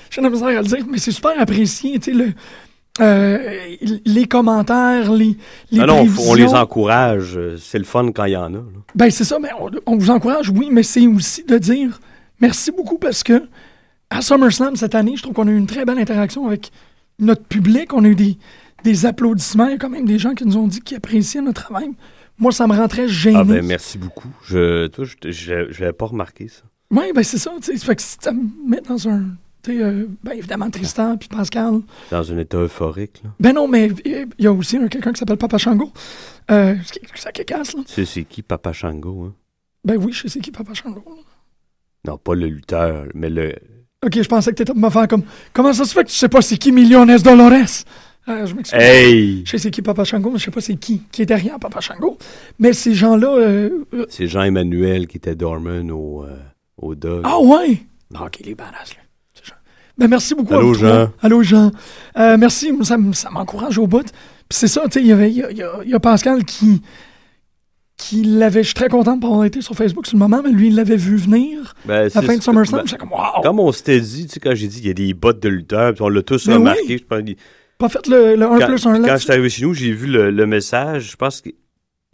J'ai la misère à le dire, mais c'est super apprécié. Tu sais, le, euh, les commentaires, les, les non, non, on les encourage. euh, C'est le fun quand il y en a. là. Ben, c'est ça, mais on, on vous encourage, oui, mais c'est aussi de dire merci beaucoup parce que à SummerSlam cette année, je trouve qu'on a eu une très belle interaction avec notre public. On a eu des, des applaudissements. Il y a quand même des gens qui nous ont dit qu'ils appréciaient notre travail. Moi, ça me rend très gêné. Ah ben merci beaucoup. Je, toi, je n'avais pas remarqué ça. Oui, ben c'est ça. Fait que ça me met dans un. Tu sais, euh, ben évidemment, Tristan puis Pascal. Dans un état euphorique. là. Ben non, mais euh, il y a aussi un- quelqu'un qui s'appelle Papa Shango. Euh, ça casse, là. C'est qui Papa Shango? Hein? Ben oui, je sais qui Papa Shango. là. Non, pas le lutteur, mais le. Ok, je pensais que t'étais pour me faire comme. Comment ça se fait que tu sais pas c'est qui Millones Dolores? Euh, je m'excuse. Hey! Je sais c'est qui Papa Shango, mais je sais pas c'est qui qui est derrière Papa Shango. Mais ces gens-là. euh, euh, C'est Jean-Emmanuel qui était Dorman au, au Dog. Ah ouais! Ah, ok, les badass, là. Ben merci beaucoup. à Allô, trois. Jean. Allô, Jean. Euh, merci, ça, m'encourage au bout. Puis c'est ça, tu sais, il y il a, il y il Pascal qui. qui l'avait. Je suis très content de pas avoir été sur Facebook sur le moment, mais lui, il l'avait vu venir. Ben, la fin de SummerSlam, ben, comme, wow! Comme on s'était dit, tu sais, quand j'ai dit qu'il y a des bottes de lutteurs, puis on l'a tous Ben remarqué. oui. Je pense, Pas fait le, le 1 quand, plus 1 quand là. j'étais arrivé chez nous, j'ai vu le, le message. Je pense qu'il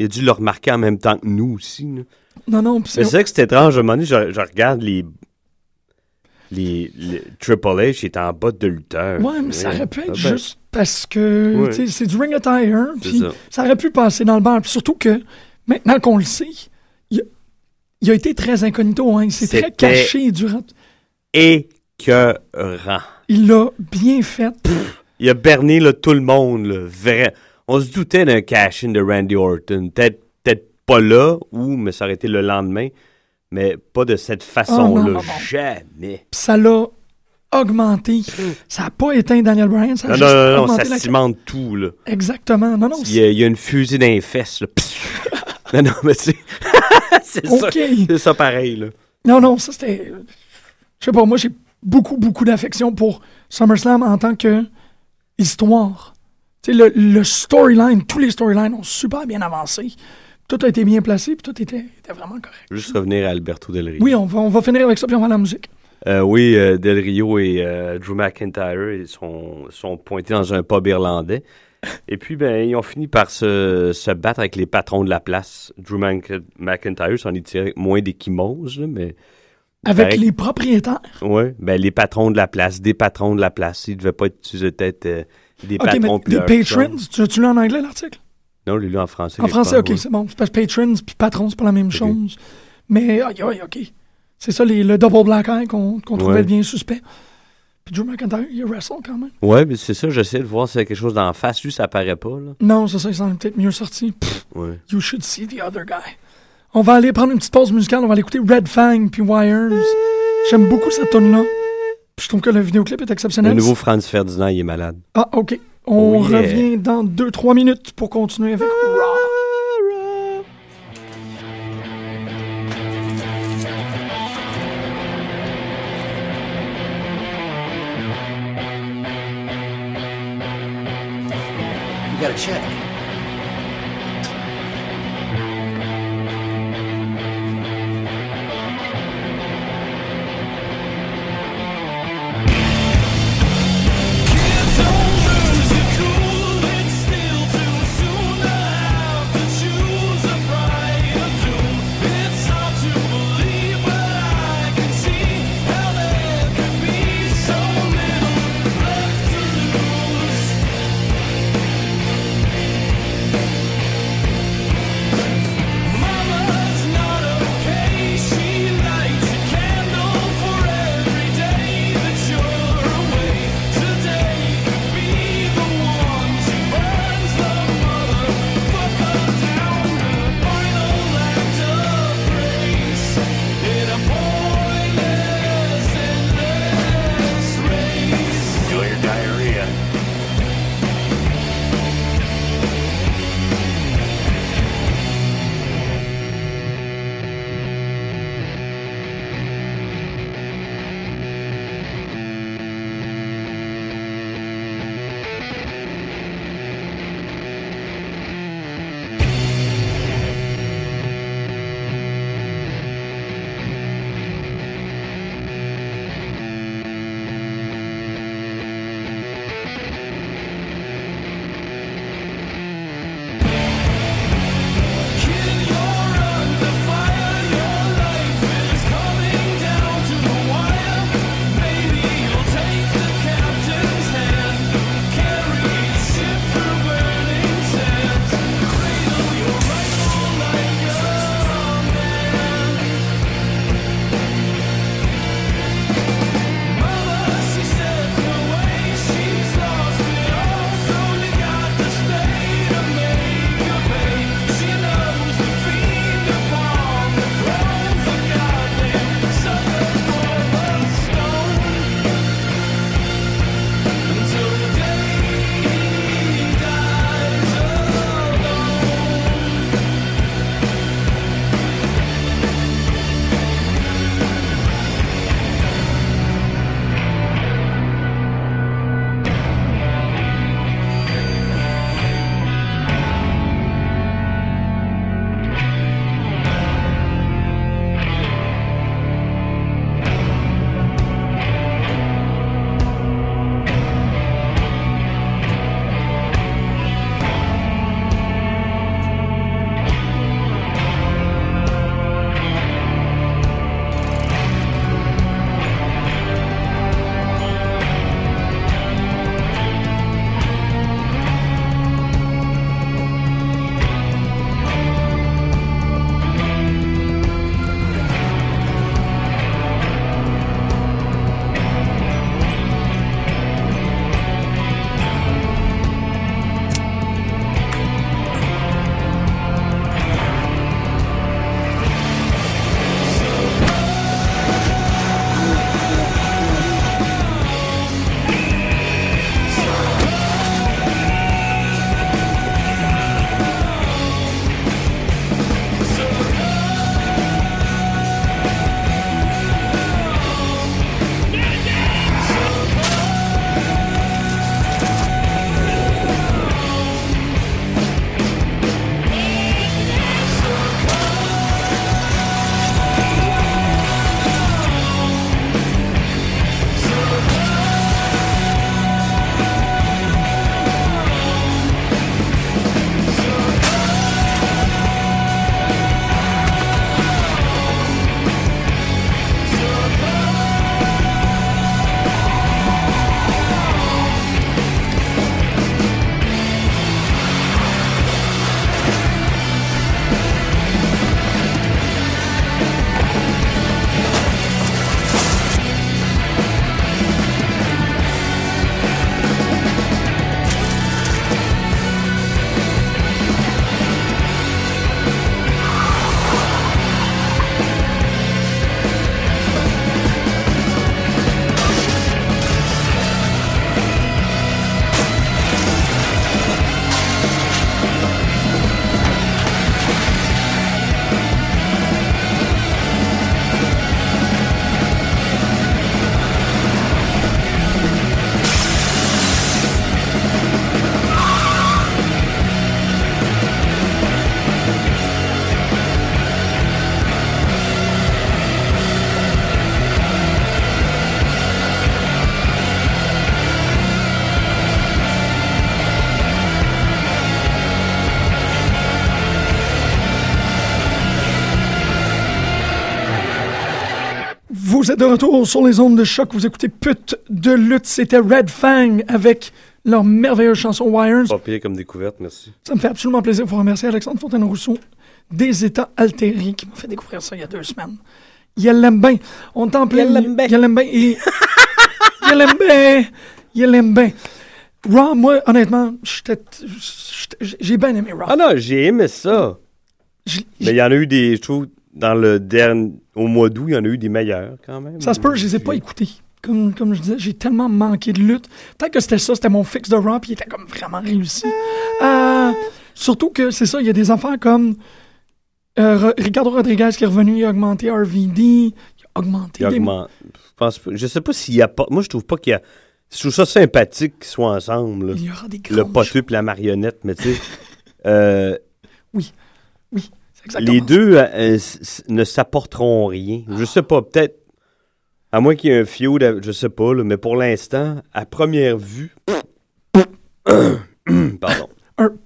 a dû le remarquer en même temps que nous aussi. là. Non, non, puis Mais c'est. c'est vrai que c'est étrange. À un moment donné, je, je regarde les. Les, les Triple H est en bottes de lutteur. Ouais, mais ça aurait pu être Ah ben, juste parce que Ouais. c'est du ring attire, C'est puis ça. ça. aurait pu passer dans le bar. Puis surtout que maintenant qu'on le sait, il a, il a été très incognito, hein. il s'est très caché durant. Écœurant. Il l'a bien fait. Il a berné là, tout le monde. Là, vrai. On se doutait d'un cash-in de Randy Orton. Peut-être peut pas là, ou, mais ça aurait été le lendemain. Mais pas de cette Oh, façon-là. Jamais. Puis ça l'a augmenté. Ça n'a pas éteint Daniel Bryan, ça a Non, juste non, non, augmenté ça la- cimente tout. Là. Exactement. Non, non. Il y, a, il y a une fusée dans les fesses. Là. non, non, mais tu sais, c'est ça. C'est ça pareil. Là. Non, non, ça c'était. Je sais pas, moi j'ai beaucoup, beaucoup d'affection pour SummerSlam en tant que histoire. Tu sais, le, le storyline, tous les storylines ont super bien avancé. Tout a été bien placé, puis tout était, était vraiment correct. Juste revenir à Alberto Del Rio. Oui, on va, on va finir avec ça, puis on va à la musique. Euh, oui, euh, Del Rio et euh, Drew McIntyre ils sont, sont pointés dans un pub irlandais. Et puis, ben, ils ont fini par se, se battre avec les patrons de la place. Drew Mc- McIntyre s'en est tiré moins d'échymose, là, mais... Avec les propriétaires. Oui, ben, les patrons de la place, des patrons de la place. Ils ne devaient pas utiliser peut-être euh, des Ok, patrons mais des patrons, tu, tu l'as en anglais l'article? Non, je l'ai lu en français. En français, ok, ouais. c'est bon. Parce que patrons puis patrons, c'est pas la même chose. Mais, aïe, aïe, ok. C'est ça, les- le double black eye qu'on trouvait Ouais. bien suspect. Puis Drew McIntyre, il wrestle quand même. Ouais, mais c'est ça, j'essaie de voir s'il y a quelque chose d'en face. Lui, ça apparaît pas, là. Non, c'est ça, il s'en est peut-être mieux sorti. Pff, Ouais. you should see the other guy. On va aller prendre une petite pause musicale, on va aller écouter Red Fang puis Wires. J'aime beaucoup cette tune là Je trouve que le vidéoclip est Le exceptionnel. nouveau Franz Ferdinand, il est malade. Ah, ok. On Oh, yeah. revient dans 2-3 minutes pour continuer avec Raw. Êtes de retour sur les ondes de choc. Vous écoutez Pute de lutte. C'était Red Fang avec leur merveilleuse chanson Wires. Pas pire comme découverte, merci. Ça me fait absolument plaisir de vous remercier, Alexandre Fontaine-Rousseau, des États altérés, qui m'a fait découvrir ça il y a deux semaines. Il l'aime bien. On est en plein... Il l'aime bien. Il l'aime bien. Il l'aime bien. Il l'aime bien. Raw, moi, honnêtement, j'ai bien aimé Raw. Ah non, j'ai aimé ça. J- Mais il y en a eu des, je trouve, dans le dernier, au mois d'août, il y en a eu des meilleurs quand même. Ça se peut, je les ai pas écoutés. Comme, comme je disais, j'ai tellement manqué de lutte. Peut-être que c'était ça, c'était mon fixe de puis il était comme vraiment réussi. Euh, surtout que c'est ça, il y a des affaires comme euh, Ricardo Rodriguez qui est revenu, il a augmenté RVD, il a augmenté Il des... augmente. Je pense. Je sais pas s'il y a pas. Moi, je trouve pas qu'il y a. Je trouve ça sympathique qu'ils soient ensemble. là. Il y aura des Le poteux et la marionnette, mais tu sais. euh, Oui, oui, exactement les ça. deux euh, ne s'apporteront rien. Je sais pas, peut-être. À moins qu'il y ait un feud, je sais pas, là, mais pour l'instant, à première vue. Pardon. Un...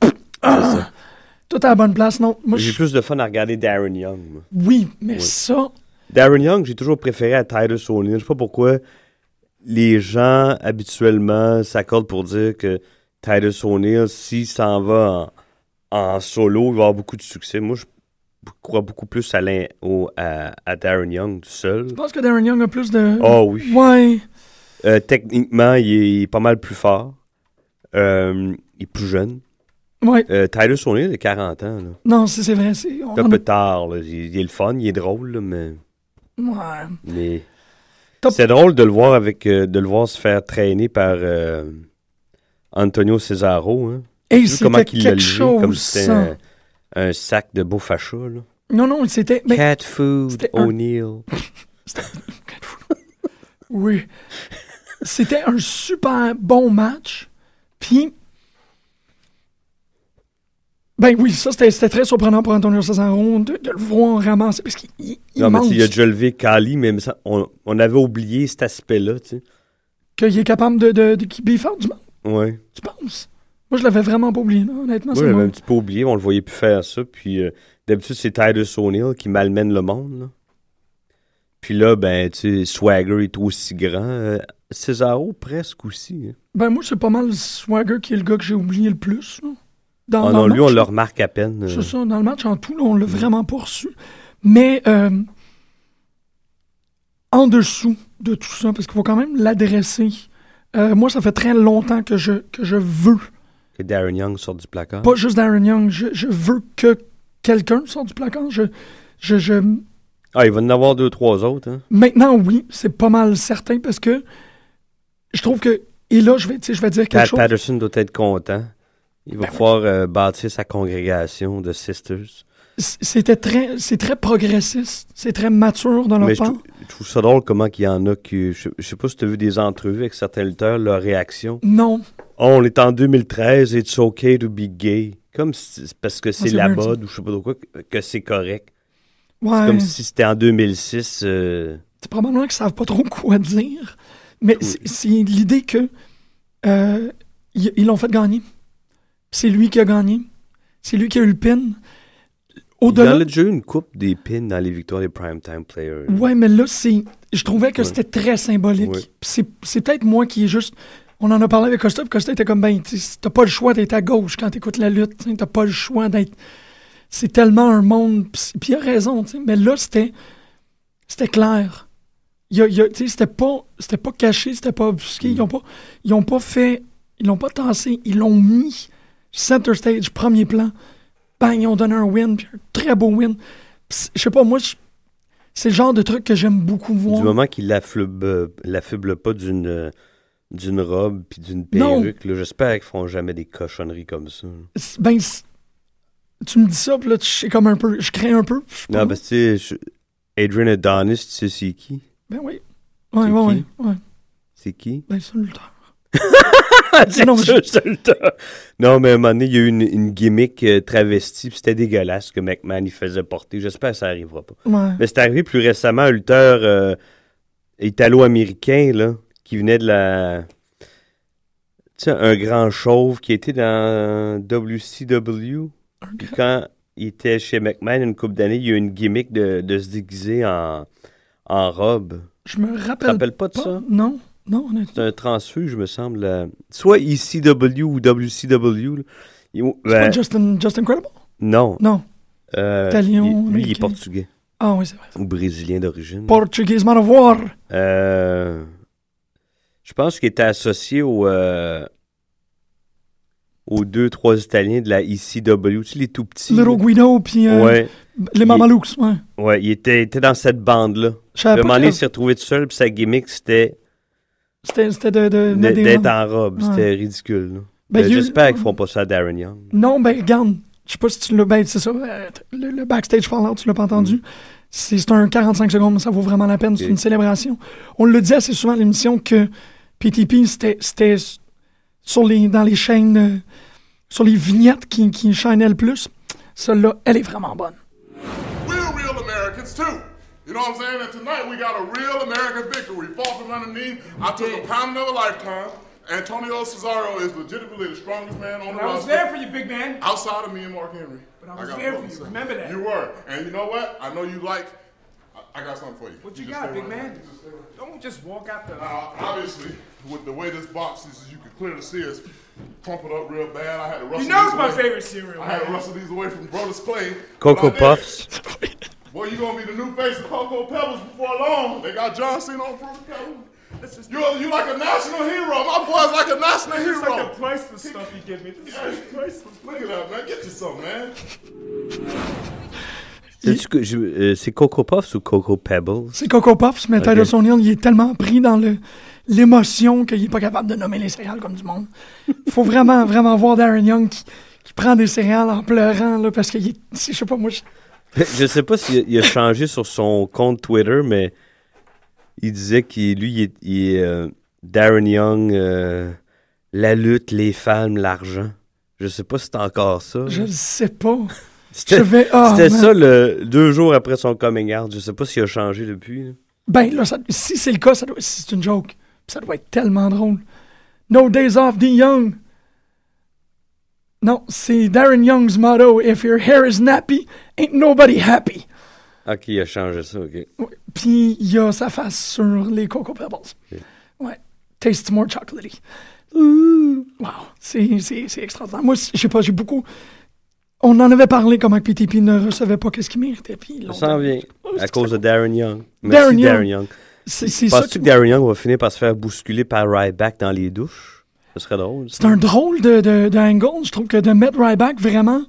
Ah, tout à la bonne place, non? Moi, J'ai plus de fun à regarder Darren Young. moi. Oui, mais Oui. ça... Darren Young, j'ai toujours préféré à Titus O'Neill. Je sais pas pourquoi les gens habituellement s'accordent pour dire que Titus O'Neill, s'il s'en va en, en solo, il va avoir beaucoup de succès. Moi, je crois beaucoup plus à, au- à, à Darren Young tout seul. Je pense que Darren Young a plus de... Oh oui. Ouais. Euh, techniquement, il est, il est pas mal plus fort. Euh, il est plus jeune. Ouais. Euh, Titus O'Neill a 40 ans. Là. Non, c'est c'est vrai. c'est- Un a- peu tard. là. Il, il est le fun, il est drôle, là, mais... Ouais. Mais Top. c'est drôle de le voir avec euh, de le voir se faire traîner par Antonio Cesaro. Hein. Hey, comment qu'il l'a chose, comme c'était. Un, sac de beau facha. Là. Non, non, c'était... ben, Cat food, un- O'Neill. Oui. C'était un super bon match. Puis. Ben oui, ça c'était très surprenant pour Antonio Cesaro de, de le voir ramasser. Parce qu'il il- il Non, mais il a déjà levé Kali, mais ça, on, on avait oublié cet aspect-là. Tu sais. qu'il est capable de, de, de du monde. Ouais. Tu penses? Moi, je l'avais vraiment pas oublié, là, honnêtement. Moi, j'avais moi. un petit peu oublié, on le voyait plus faire ça. Puis euh, d'habitude, c'est Titus O'Neill qui malmène le monde. là. Puis là, ben, tu sais, Swagger est aussi grand. Euh, Cesaro, presque aussi. hein. Ben moi, c'est pas mal Swagger qui est le gars que j'ai oublié le plus. là. Dans, Ah dans non, le lui, on match, le là. remarque à peine. euh. C'est ça, dans le match en tout, là, on l'a vraiment pas reçu. Mais euh, en dessous de tout ça, parce qu'il faut quand même l'adresser, euh, moi, ça fait très longtemps que je, que je veux, Que Darren Young sort du placard? pas juste Darren Young, je, je veux que quelqu'un sorte du placard. Je, je, je- Ah, il va en avoir deux, trois autres. Hein? Maintenant, oui, c'est pas mal certain parce que je trouve que. Et là, je vais, je vais dire quelque Pat chose. Patterson doit être content. Il va Ben pouvoir euh, bâtir sa congrégation de sisters. C'était très, c'est très progressiste, c'est très mature dans leur Mais je, part. je trouve ça drôle comment il y en a qui... Je, je sais pas si tu as vu des entrevues avec certains lutteurs, leur réaction. Non. Oh, on est en 2013, it's okay to be gay. Comme si, parce que c'est la ça. mode ou je sais pas trop quoi, que, c'est correct. Ouais. C'est comme si c'était en 2006. euh, C'est probablement qu'ils savent pas trop quoi dire. Mais c'est c'est l'idée que euh, ils l'ont fait gagner. C'est lui qui a gagné. C'est lui qui a eu le pin. Il y Au-delà. en a déjà eu une coupe des pins dans les victoires des primetime players. Ouais, mais là, c'est. Je trouvais que Ouais. c'était très symbolique. Ouais. C'est peut-être moi qui est juste. On en a parlé avec Costa, puis Costa était comme ben, t'as pas le choix d'être à gauche quand t'écoutes la lutte. T'as pas le choix d'être. C'est tellement un monde. Puis il a raison, tu sais. Mais là, c'était. C'était clair. Y a- y c'était pas, c'était pas caché, c'était pas obfusqué. Ils ont pas, ils ont pas fait, ils l'ont pas tassé, ils l'ont mis center stage, premier plan. Bang, ils ont donné un win, puis un très beau win. Je sais pas, moi, c'est le genre de truc que j'aime beaucoup voir. Du moment qu'il l'affuble euh, pas d'une d'une robe puis d'une perruque, là, j'espère qu'ils feront jamais des cochonneries comme ça. Ben, tu me dis ça, puis là, je comme un peu, je crains un peu. Non, parce que tu sais, Adrian Adonis, tu sais c'est qui? Ben oui. Ouais, C'est ouais, ouais. C'est qui? Ben, c'est un lutteur. C'est non, sûr, je- temps. Non, mais à un moment donné, il y a eu une, une gimmick euh, travestie, puis c'était dégueulasse que McMahon il faisait porter. J'espère que ça arrivera pas. Ouais. Mais c'est arrivé plus récemment, un lutteur euh, italo-américain, là, qui venait de la... Tu sais, un grand chauve qui était dans WCW. Puis quand il était chez McMahon une couple d'années, il y a eu une gimmick de, de se déguiser en, en robe. Je me Tu te rappelle. rappelles pas de ça? Non, non, honnêtement. C'est un transfuge, me semble. euh, soit ECW ou WCW. C'est ben, pas Justin, Justin Credible? Non. Non. Euh, Italien, il- Lui, il est portugais. Ah oui, c'est vrai. Ou brésilien d'origine. Portuguese Man of War. Euh, je pense qu'il était associé au, euh, aux deux, trois Italiens de la ECW, tu sais, les tout petits. Little Guido, puis euh, Ouais. les Mamalukes, ouais. Ouais, il était, était dans cette bande-là. Le moment il s'est retrouvé tout seul, puis sa gimmick, c'était C'était c'était de, de, de- d'être rangs. en robe. Ouais. C'était ridicule. là. Ben, eu- J'espère qu'ils feront pas ça à Darren Young. Non, ben regarde, je sais pas si tu l'as, ben c'est ça, euh, le, le backstage fallout, tu l'as pas entendu. C'est c'est un 45 secondes, mais ça vaut vraiment la peine, c'est Mm. Une célébration. On le dit assez souvent à l'émission que PTP, c'était c'était sur les, dans les chaînes, euh, sur les vignettes qui, qui shinaient le plus. Celle-là, elle est vraiment bonne. We're real Americans too. You know what I'm saying? And tonight we got a real American victory. Fought from underneath. I took a pounding of a lifetime. Antonio Cesaro is legitimately the strongest man on the I was roster. there for you, big man. Outside of me and Mark Henry. But I was got there for you. say. Remember that. You were. And you know what? I know you like. I, I got something for you. What you just got, big right man? You just. Don't just walk out the. Now, obviously, with the way this box is, as you can clearly see, it's crumpled up real bad. I had to rustle You know it's my away- favorite cereal, I had to man. rustle these away from Brodus Clay. Cocoa But I did it. Puffs. Boy, you gonna be the new face of Cocoa Pebbles before long. They got John Cena on Fruity Pebbles. You, you like a national hero. My boy's like a national This is hero. like the priceless stuff you give me. This is priceless. Look at that, man. Get you some, man. Sais-tu que je- euh, C'est Coco Puffs ou Coco Pebbles? C'est Coco Puffs, mais Ok. Titus O'Neill, il est tellement pris dans le l'émotion qu'il est pas capable de nommer les céréales comme du monde. Il faut vraiment, vraiment voir Darren Young qui, qui prend des céréales en pleurant, là, parce qu'il est, je sais pas, moi, je- Je sais pas s'il a, il a changé sur son compte Twitter, mais il disait qu'il lui, il est, il est, euh, Darren Young, euh, la lutte, les femmes, l'argent. Je sais pas si c'est encore ça. je le sais pas. C'était ah, ça le, deux jours après son coming out. Je sais pas s'il a changé depuis. là. Ben, là, ça- si c'est le cas, ça doit- si c'est une joke. Ça doit être tellement drôle. No days off, D. Young. Non, c'est Darren Young's motto. If your hair is nappy, ain't nobody happy. Ok, il a changé ça, ok. Puis il y a sa face sur les Coco Pebbles. Ouais. Taste more chocolatey. Ouh. Wow. C'est, c'est, c'est extraordinaire. Moi, je sais pas, j'ai beaucoup. On en avait parlé comment PTP ne recevait pas qu'est-ce qu'il méritait. Puis Ça s'en vient. Oh, À cause de Darren Young. Darren Merci, Young. Darren Young. C'est- ça Penses-tu que Darren Young va finir par se faire bousculer par Ryback dans les douches? Ce serait drôle. C'est un drôle de, de, d'angle. Je trouve que de mettre Ryback vraiment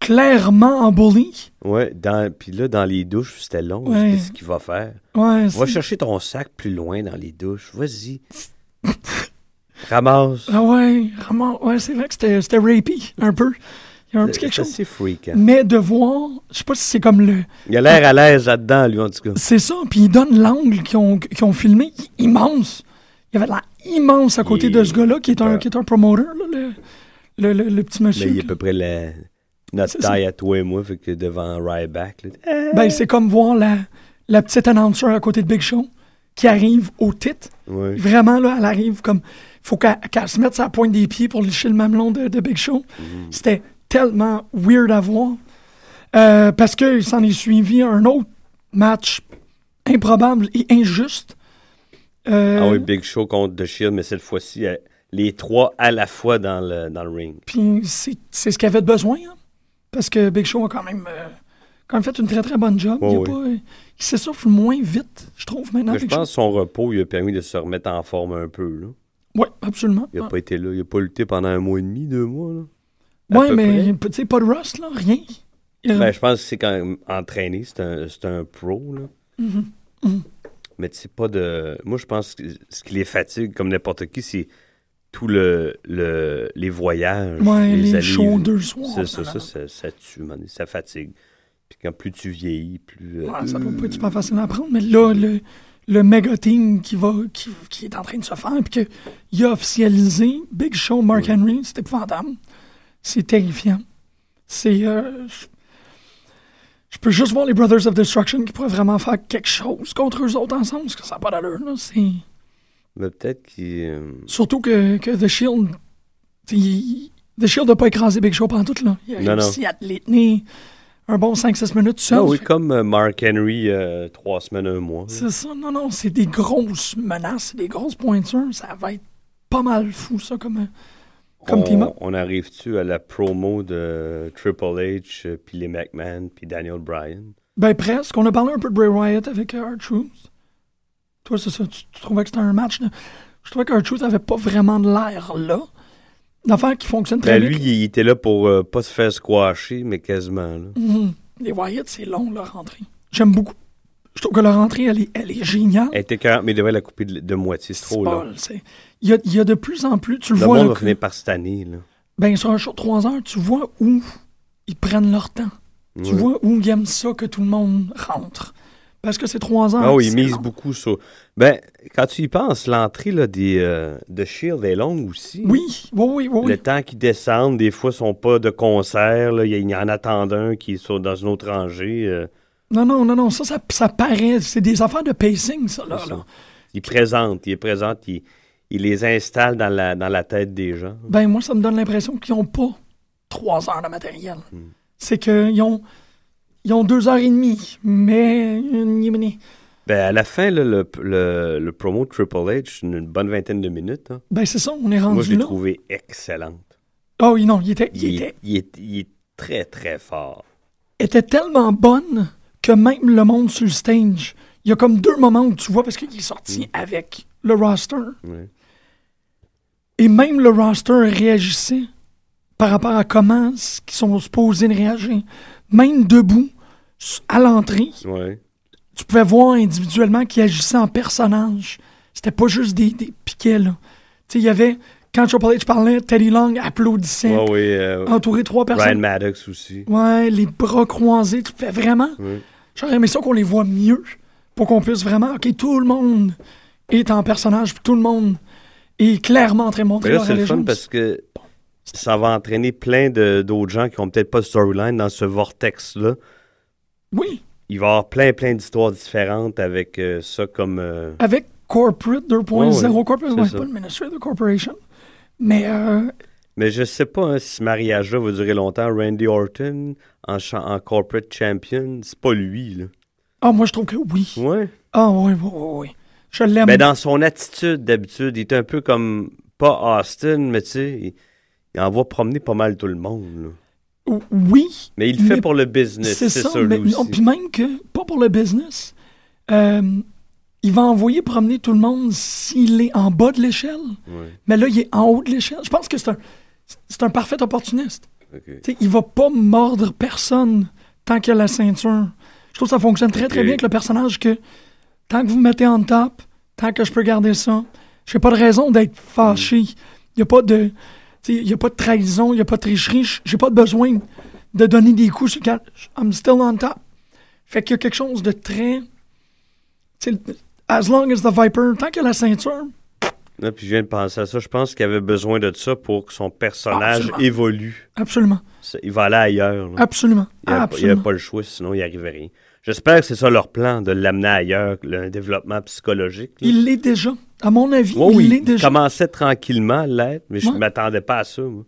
clairement en bully. Ouais, dans, puis là, dans les douches, c'était long. Ouais. Qu'est-ce qu'il va faire? Ouais, Va chercher ton sac plus loin dans les douches. Vas-y. Ramasse. Ah ouais, vraiment, ouais, c'est vrai que c'était, c'était rapey, un peu. Il y a un petit quelque C'est chose. assez freak. hein. Mais de voir, je sais pas si c'est comme le. Il a l'air à l'aise là-dedans, lui, en tout cas. C'est ça, puis il donne l'angle qu'ils ont, qu'ils ont filmé immense. Il y avait l'air immense à côté Il- de ce gars-là qui est un, qui est un promoter, là, le, le, le- le petit Mais monsieur. il est à peu près la, notre C'est taille à toi et moi, fait que devant Ryback. là, Ben, c'est comme voir la, la petite annonceur à côté de Big Show qui arrive au titre. Ouais. Vraiment, là, elle arrive comme. faut qu'elle se mette sa pointe des pieds pour licher le mamelon de, de Big Show. Mhm. C'était tellement weird à voir. Euh, parce qu'il s'en est suivi un autre match improbable et injuste. Euh, Ah oui, Big Show contre The Shield, mais cette fois-ci, euh, les trois à la fois dans le, dans le ring. Puis c'est c'est ce qu'il avait de besoin. hein. Parce que Big Show a quand même, euh, quand même fait une très très bonne job. Ouais, il pas- il s'essouffle moins vite, je trouve, maintenant. Mais je Big pense que son repos lui a permis de se remettre en forme un peu. Là. Oui, absolument. Il n'a Ouais. pas été là. Il n'a pas lutté pendant un mois et demi, deux mois. Là. Ouais, mais tu sais, pas de rust, là, rien. Ben, je pense que c'est quand même entraîné. C'est un, c'est un pro. Là. Mhm. Mhm. Mais tu sais pas de. Moi, je pense que ce qui les fatigue, comme n'importe qui, c'est tout le, le les voyages. Ouais, les shows deux soirs, C'est ça, ça, ça, ça tue, man, ça fatigue. Puis quand plus tu vieillis, plus. euh, Ouais, ça doit pas être super facile à apprendre, mais là, le, le méga team qui, va, qui, qui est en train de se faire, puis qu'il a officialisé Big Show, Mark Henry, c'est épouvantable. C'est terrifiant. C'est. euh, je- je peux juste voir les Brothers of Destruction qui pourraient vraiment faire quelque chose contre eux autres ensemble, parce que ça n'a pas d'allure, là. C'est. Mais peut-être qu'il. euh, Surtout que, que The Shield. il- The Shield n'a pas écrasé Big Show pendant tout, là. Il a Non, réussi à les tenir un bon 5-6 minutes seul. Ah oui, comme euh, Mark Henry, euh, trois semaines, un mois. C'est ça, non, non, c'est des grosses menaces, des grosses pointures. Ça va être pas mal fou, ça, comme, euh, comme on, on arrive-tu à la promo de Triple H, euh, puis les McMahon, puis Daniel Bryan? Ben, presque. On a parlé un peu de Bray Wyatt avec euh, R-Truth. Toi, c'est ça. Tu, tu trouvais que c'était un match. de- Je trouvais que R-Truth avait pas vraiment de l'air là. L'affaire qui fonctionne très Ben, bien. lui, il était là pour euh, pas se faire squasher, mais quasiment. Là. Mhm. Les Wyatt, c'est long, leur entrée. J'aime beaucoup. Je trouve que leur entrée, elle est, elle est géniale. Elle était 40, mais il devait la couper de, de moitié. C'est trop C'est long. Il y a, il y a de plus en plus, tu le, Le vois. monde là, va finir par cette année. Là. Ben, sur un show de 3 heures, tu vois où ils prennent leur temps. Tu vois où ils aiment ça que tout le monde rentre. Parce que c'est 3 heures. Oui, ils misent beaucoup sur. Ben, quand tu y penses, l'entrée des, euh, de Shield est longue aussi. Oui, oui, oui, oui. Le temps qu'ils descendent, des fois, sont pas de concert. là. Il y, en attend un qui est sur- dans une autre rangée. euh, Non, non, non, non, ça, ça, ça paraît. C'est des affaires de pacing, ça, là. là. Il présente, il est présent, il, il les installe dans la, dans la tête des gens. Ben, moi, ça me donne l'impression qu'ils n'ont pas 3 heures de matériel. Hmm. C'est qu'ils ont, ils ont 2 heures et demie, mais. Ben, à la fin, là, le, le, le promo Triple H, une, bonne vingtaine de minutes. hein. Ben, c'est ça, on est rendu Moi, je l'ai trouvé excellente. Ah oui, non, il était, il Il, était, est, il est- il est très, très fort. était tellement bonne que même le monde sur le stage, il y a comme deux moments où tu vois, parce qu'il est sorti avec le roster, Ouais. Et même le roster réagissait par rapport à comment ils sont supposés réagir. Même debout, à l'entrée, Ouais. tu pouvais voir individuellement qu'ils agissaient en personnage. C'était pas juste des, des piquets, là. Tu sais, il y avait, quand Triple H parlait, Teddy Long applaudissait, ouais, euh, entouré de trois personnes. Maddox aussi. Ouais, les bras croisés, tu fais vraiment. J'aurais aimé ça qu'on les voit mieux pour qu'on puisse vraiment. Ok, tout le monde est en personnage, tout le monde est clairement en train de montrer Mais là, leur c'est le fun parce que ça va entraîner plein de- d'autres gens qui ont peut-être pas de storyline dans ce vortex-là. Oui, Il va y avoir plein, plein d'histoires différentes avec euh, ça comme... euh, avec Corporate 2.0, Ouais, ouais, Corporate, c'est ouais, ça. pas le Ministry of the Corporation. Mais euh, Mais je sais pas hein, si ce mariage-là va durer longtemps. Randy Orton en, cha- en corporate champion, c'est pas lui, là. ah, moi, je trouve que oui. Ouais. Ah, oui, oui, oui, oui. Je l'aime. Mais dans son attitude d'habitude, il est un peu comme, pas Austin, mais tu sais, il, il envoie promener pas mal tout le monde, là. Oui. Mais il le fait pour le business, C'est ça, mais lui non, aussi. puis même que, pas pour le business, euh, il va envoyer promener tout le monde s'il est en bas de l'échelle. Mais là, il est en haut de l'échelle. Je pense que c'est un, c'est un parfait opportuniste. Sais, il va pas mordre personne tant qu'il a la ceinture. Je trouve que ça fonctionne très, très bien avec le personnage que tant que vous me mettez en top, tant que je peux garder ça, j'ai pas de raison d'être fâché. Il y a pas de... Il a pas de trahison, il y a pas de tricherie. J'ai pas besoin de donner des coups sur quand I'm still on top. Fait qu'il y a quelque chose de très... As long as the Viper, tant qu'il a la ceinture, Là, puis je viens de penser à ça. Je pense qu'il avait besoin de ça pour que son personnage Absolument. évolue. absolument, Il va aller ailleurs. là. absolument, Il n'y avait absolument. pas le choix, sinon il n'y arrivait rien. J'espère que c'est ça leur plan, de l'amener ailleurs, le- un développement psychologique. là. Il l'est déjà. À mon avis, il l'est il déjà. commençait tranquillement à l'être, mais je ne Ouais. m'attendais pas à ça. moi.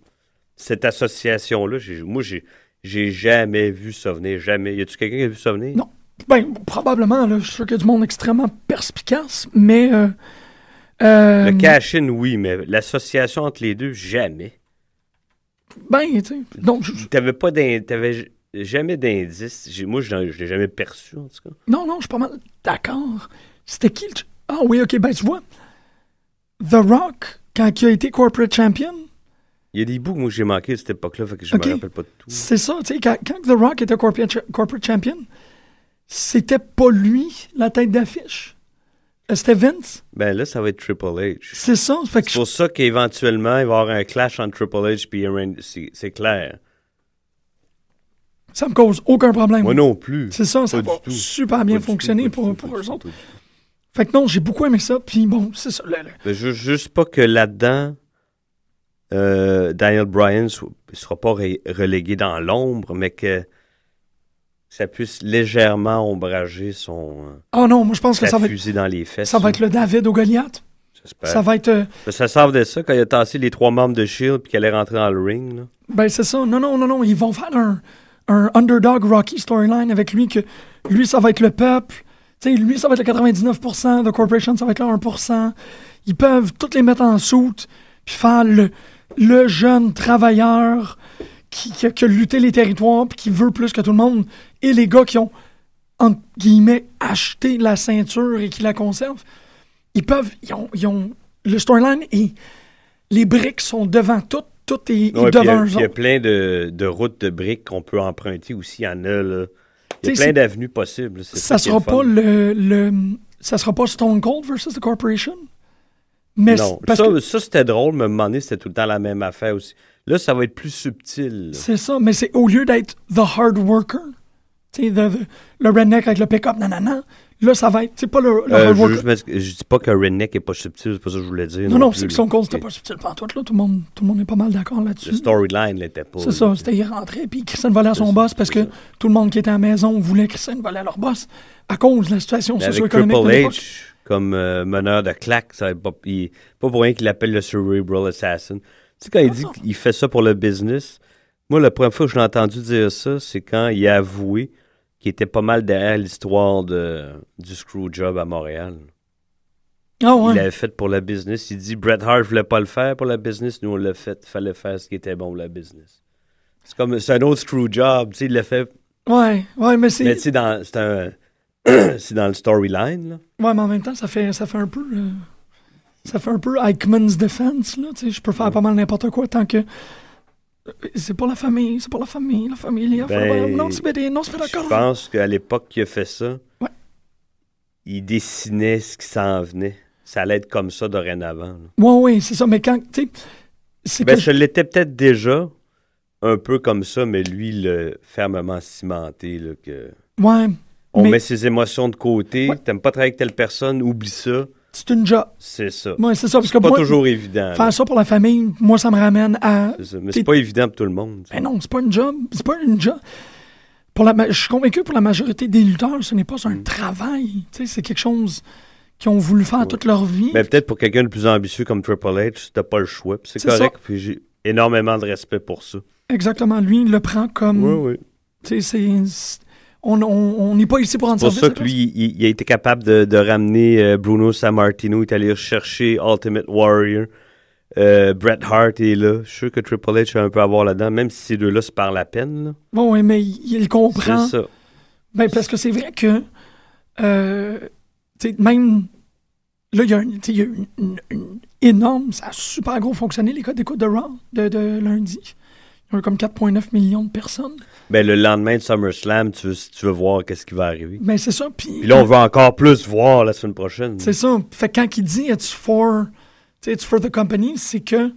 Cette association-là, moi, j'ai j'ai jamais vu ça venir, jamais. Y a-tu quelqu'un qui a vu ça venir? Non. Ben, probablement, là. Je suis sûr qu'il y a du monde extrêmement perspicace, mais. Euh, euh, Le cash-in, oui, mais l'association entre les deux, jamais. Ben, tu sais. Donc, je- T'avais pas d'in- t'avais j- jamais d'indice. Moi, je l'ai je l'ai jamais perçu, en tout cas. non, non, je suis pas mal d'accord. C'était qui le. Ah oui, ok, ben, tu vois. The Rock, quand il a été corporate champion, Il y a des bouts que moi j'ai manqué de cette époque-là, fait que je Ok. me rappelle pas de tout. c'est ça, tu sais, quand, quand The Rock était corporate, cha- corporate champion, c'était pas lui la tête d'affiche. C'était Vince. Ben là, ça va être Triple H. C'est ça. C'est pour ça qu'éventuellement, il va y avoir un clash entre Triple H et Randy. C'est clair. Ça me cause aucun problème. Moi non plus. C'est ça, ça Pas va super bien Pas du tout, fonctionner pour, tout, pour pas eux autres. Fait que non, j'ai beaucoup aimé ça. Puis bon, c'est ça. Mais ju- juste pas que là-dedans, euh, Daniel Bryan ne sera pas relégué dans l'ombre, mais que ça puisse légèrement ombrager son. Ah non, moi je pense que ça va être, dans les fesses. ça va être le David au Goliath. J'espère. Ça va être. euh, Ça servent de ça quand il a tassé les trois membres de Shield puis qu'elle est rentrée dans le ring. Là. ben c'est ça. Non, non, non, non. Ils vont faire un, un underdog Rocky storyline avec lui que lui, ça va être le peuple. Tu sais, lui, ça va être le 99%, The Corporation, ça va être le 1%. Ils peuvent toutes les mettre en soute, puis faire le, le jeune travailleur qui, a- lutté les territoires, puis qui veut plus que tout le monde. Et les gars qui ont, entre guillemets, acheté la ceinture et qui la conservent, ils peuvent, ils ont, ils ont le storyline et les briques sont devant tout, tout est, est Ouais, puis il y a- devant puis eux il y a autres. plein de, de routes de briques qu'on peut emprunter aussi. En a. Il y a plein d'avenues possibles. Ça est sera pas le, le, ça sera pas Stone Cold versus The Corporation? Mais non, parce ça, que ça c'était drôle, mais à un moment donné, c'était tout le temps la même affaire aussi. Là, ça va être plus subtil. c'est ça, mais c'est au lieu d'être The Hard Worker, tu sais, le redneck avec le pick-up, nanana, là, ça va être, c'est pas le, le Euh, je, je, m'excuse, je dis pas que Redneck est pas subtil, c'est pas ça que je voulais dire. non, non, c'est que. Stone Cold, c'était pas subtil pantoute, là. Tout le monde, tout le monde est pas mal d'accord là-dessus. Le storyline l'était pas. C'est ça, c'était y rentrer, puis Christian volait à son boss parce que ça. tout le monde qui était à la maison voulait Christian voler à leur boss à cause de la situation socio-économique Triple. H comme euh, meneur de claque, ça pas, il- pas pour rien qu'il l'appelle le Cerebral Assassin. Tu sais, quand il dit qu'il fait ça pour le business, moi, la première fois que je l'ai entendu dire ça, c'est quand il a avoué qu'il était pas mal derrière l'histoire de, du Screwjob à Montréal. Ah ouais. Il l'avait fait pour le business. Il dit Bret Hart voulait pas le faire pour le business, nous on l'a fait. fallait faire ce qui était bon pour le business. C'est comme c'est un autre Screwjob, tu sais, il l'a fait. Ouais, ouais, mais c'est. Mais tu sais, dans, c'est un. c'est dans le storyline, là. Ouais, mais en même temps, ça fait, ça fait un peu. euh, ça fait un peu Eichmann's Defense, là. Tu sais, je peux faire pas mal n'importe quoi tant que. C'est pour la famille, c'est pour la famille, la famille. Ben, non, c'est bien, non, c'est bien Je d'accord. pense qu'à l'époque qu'il a fait ça, Ouais. il dessinait ce qui s'en venait. Ça allait être comme ça dorénavant. là. Ouais, ouais, c'est ça, mais quand. Tu sais, Ben, que. ça l'était peut-être déjà, un peu comme ça, mais lui, il l'a fermement cimenté. Là, que Ouais. on mais met ses émotions de côté, t'aimes pas travailler avec telle personne, oublie ça. C'est une job. C'est ça. Ouais, c'est ça, parce que pas moi, toujours évident. là. Faire ça pour la famille, moi, ça me ramène à. C'est ça. Mais c'est pas évident pour tout le monde. Ben non, c'est pas une job. C'est pas une job. Pour la, je suis convaincu pour la majorité des lutteurs, ce n'est pas Mm. un travail. Tu sais, c'est quelque chose qu'ils ont voulu faire toute leur vie. Mais peut-être pour quelqu'un de plus ambitieux comme Triple H, t'as pas le choix. puis C'est C'est correct. Puis j'ai énormément de respect pour ça. Exactement. Lui, il le prend comme. Oui, oui. Tu sais, c'est- c'est. On n'est pas ici pour rendre C'est pour service. ça que lui, il, il a été capable de, de ramener euh, Bruno Sammartino. Il est allé chercher Ultimate Warrior. Euh, Bret Hart est là. Je suis sûr que Triple H a un peu à voir là-dedans, même si ces deux-là se parlent à peine. là. Bon, oui, mais il, il comprend. C'est ça. Ben, parce que c'est vrai que. euh, même. Là, il y a, y une énorme. Ça a super gros fonctionné, les codes d'écoute de Raw de, de lundi. Il y a eu comme 4,9 millions de personnes. Ben, le lendemain de SummerSlam, tu veux, tu veux voir qu'est-ce qui va arriver. Ben, c'est ça. Puis là, on veut encore plus voir la semaine prochaine. C'est ça. Fait quand il dit it's for, it's for the company, c'est que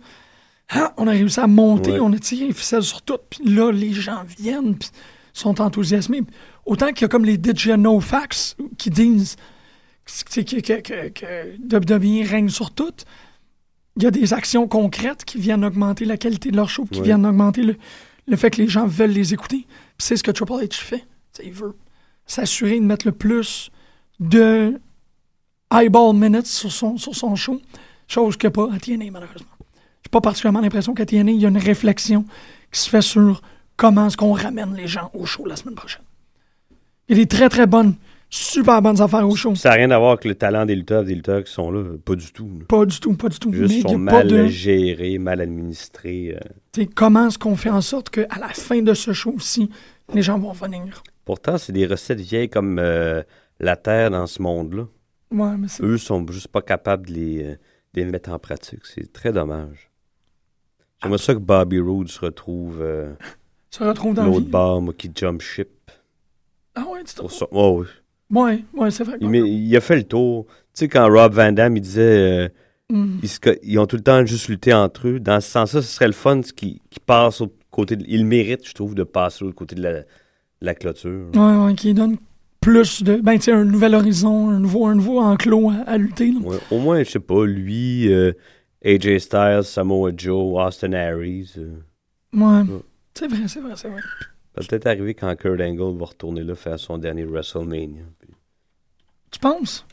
ah, on a réussi à monter, Ouais. on a tiré les ficelles sur tout, puis là, les gens viennent, puis sont enthousiasmés. Autant qu'il y a comme les DJ No Facts qui disent que, que, que, que, que WWE règne sur tout. Il y a des actions concrètes qui viennent augmenter la qualité de leur show, qui Ouais. viennent augmenter le, le fait que les gens veulent les écouter. C'est ce que Triple H fait. Tu sais, il veut s'assurer de mettre le plus de eyeball minutes sur son, sur son show, chose a pas à TNA, malheureusement. J'ai pas particulièrement l'impression qu'à TNA, il y a une réflexion qui se fait sur comment est-ce qu'on ramène les gens au show la semaine prochaine. Il y a des très très bonnes, super bonnes affaires au show. Ça n'a rien à voir avec le talent des lutteurs, des lutteurs qui sont là. Pas du tout. là. Pas du tout, pas du tout. Juste Mais il y a sont pas mal de- gérés, mal administrés. euh. T'sais, comment est-ce qu'on fait en sorte qu'à la fin de ce show-ci, les gens vont venir? Pourtant, c'est des recettes vieilles comme euh, la Terre dans ce monde-là. Ouais, mais c'est. Eux sont juste pas capables de les, euh, de les mettre en pratique. C'est très dommage. J'aimerais ça que Bobby Roode se retrouve euh, Se retrouve dans la l'autre vie. bord, moi, qui jump ship. Ah ouais, tu te Pour ça. Oh, oui. Ouais, ouais, c'est vrai. il, il a fait le tour. Tu sais, quand Rob Van Damme, il disait euh, Mm. ils, se co- ils ont tout le temps juste lutté entre eux. Dans ce sens-là, ce serait le fun qui, qui passe au côté. De, il mérite, je trouve, de passer l'autre côté de la, la clôture. Ouais, ouais, qui donne plus de. Ben, tu sais, un nouvel horizon, un nouveau, un nouveau enclos à, à lutter. Ouais, au moins, je sais pas, lui, euh, AJ Styles, Samoa Joe, Austin Harris. euh, Ouais. Ouais. C'est vrai, c'est vrai, c'est vrai. ça va peut-être arriver quand Kurt Angle va retourner là faire son dernier WrestleMania. Tu penses?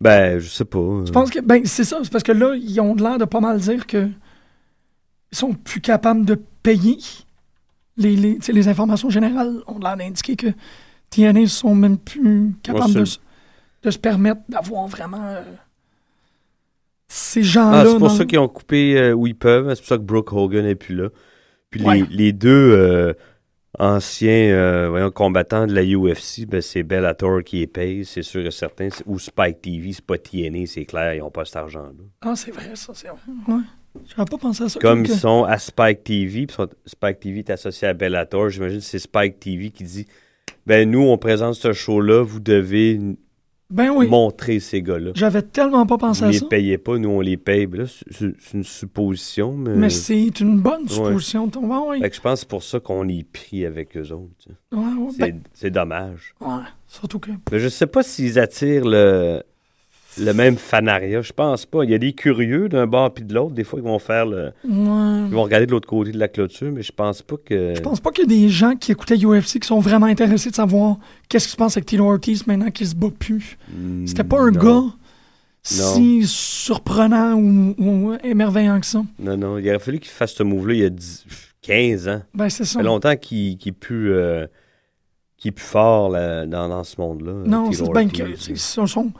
Ben, je sais pas. euh, Je pense que. Ben, c'est ça. C'est parce que là, ils ont l'air de pas mal dire que. Ils sont plus capables de payer les, les, tu les informations générales ont l'air d'indiquer que TNA sont même plus capables Ouais, de, de se permettre d'avoir vraiment euh, ces Ah, gens-là. c'est pour ça qu'ils ont coupé euh, où ils peuvent. C'est pour ça que Brooke Hogan n'est plus là. Puis Ouais. les, les deux anciens euh, voyons, combattants de la UFC, ben, c'est Bellator qui les paye, c'est sûr et certain. Ou Spike TV, c'est pas TNA, c'est clair, ils n'ont pas cet argent-là. Ah, c'est vrai, ça, c'est vrai. Ouais. J'avais pas pensé à ça. Comme que- ils sont à Spike TV, puis Spike TV est associé à Bellator, j'imagine que c'est Spike TV qui dit ben nous, on présente ce show-là, vous devez Ben oui. montrer ces gars-là. J'avais tellement pas pensé Vous à les ça. payez pas, nous on les paye. Ben là, c'est- une supposition, mais. Mais c'est une bonne Ouais. supposition. ton- Ouais, ouais. Fait que je pense que c'est pour ça qu'on est pris avec eux autres. Ouais, ouais, C'est ben- dommage. Ouais, surtout que. Mais je sais pas s'ils attirent le, le même fanaria. Je pense pas. Il y a des curieux d'un bord puis de l'autre. Des fois, ils vont faire le. Ouais. Ils vont regarder de l'autre côté de la clôture, mais je pense pas que. Je pense pas qu'il y ait des gens qui écoutaient UFC qui sont vraiment intéressés de savoir qu'est-ce qui se passe avec Tito Ortiz maintenant qu'il se bat plus. C'était pas un non. gars si surprenant ou, ou émerveillant que ça. Non, non. Il aurait fallu qu'il fasse ce move-là il y a 10 15 ans. Ben, c'est Ça ça. fait longtemps qu'il plus. euh, plus fort là, dans, dans ce monde-là. Non, c'est bien que. sont- le-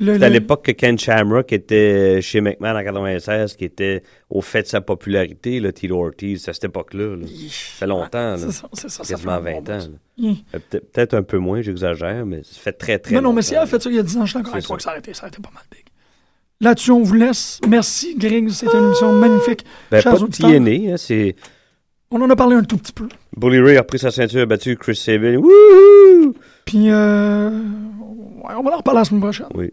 C'était à le- l'époque que Ken Shamrock était chez McMahon en 96, qui était au fait de sa popularité, là, Tito Ortiz, à cette époque-là. là. Ça fait longtemps, là. c'est ça, c'est ça, ça quasiment fait un 20 bon ans. Hi. Euh, peut- Peut-être un peu moins, j'exagère, mais ça fait très, très Non, non, mais si elle longtemps, a fait ça il y a 10 ans, je suis avec toi que ça aurait été, ça aurait été pas mal big. Là-dessus, on vous laisse. Merci, Greg. C'était une émission magnifique. Ben, Chers pas de TNA, hein, c'est... On en a parlé un tout petit peu. Bully Ray a pris sa ceinture, a battu Chris Sabin. Wouhou! Puis, euh, ouais, on va en reparler la semaine prochaine. Oui.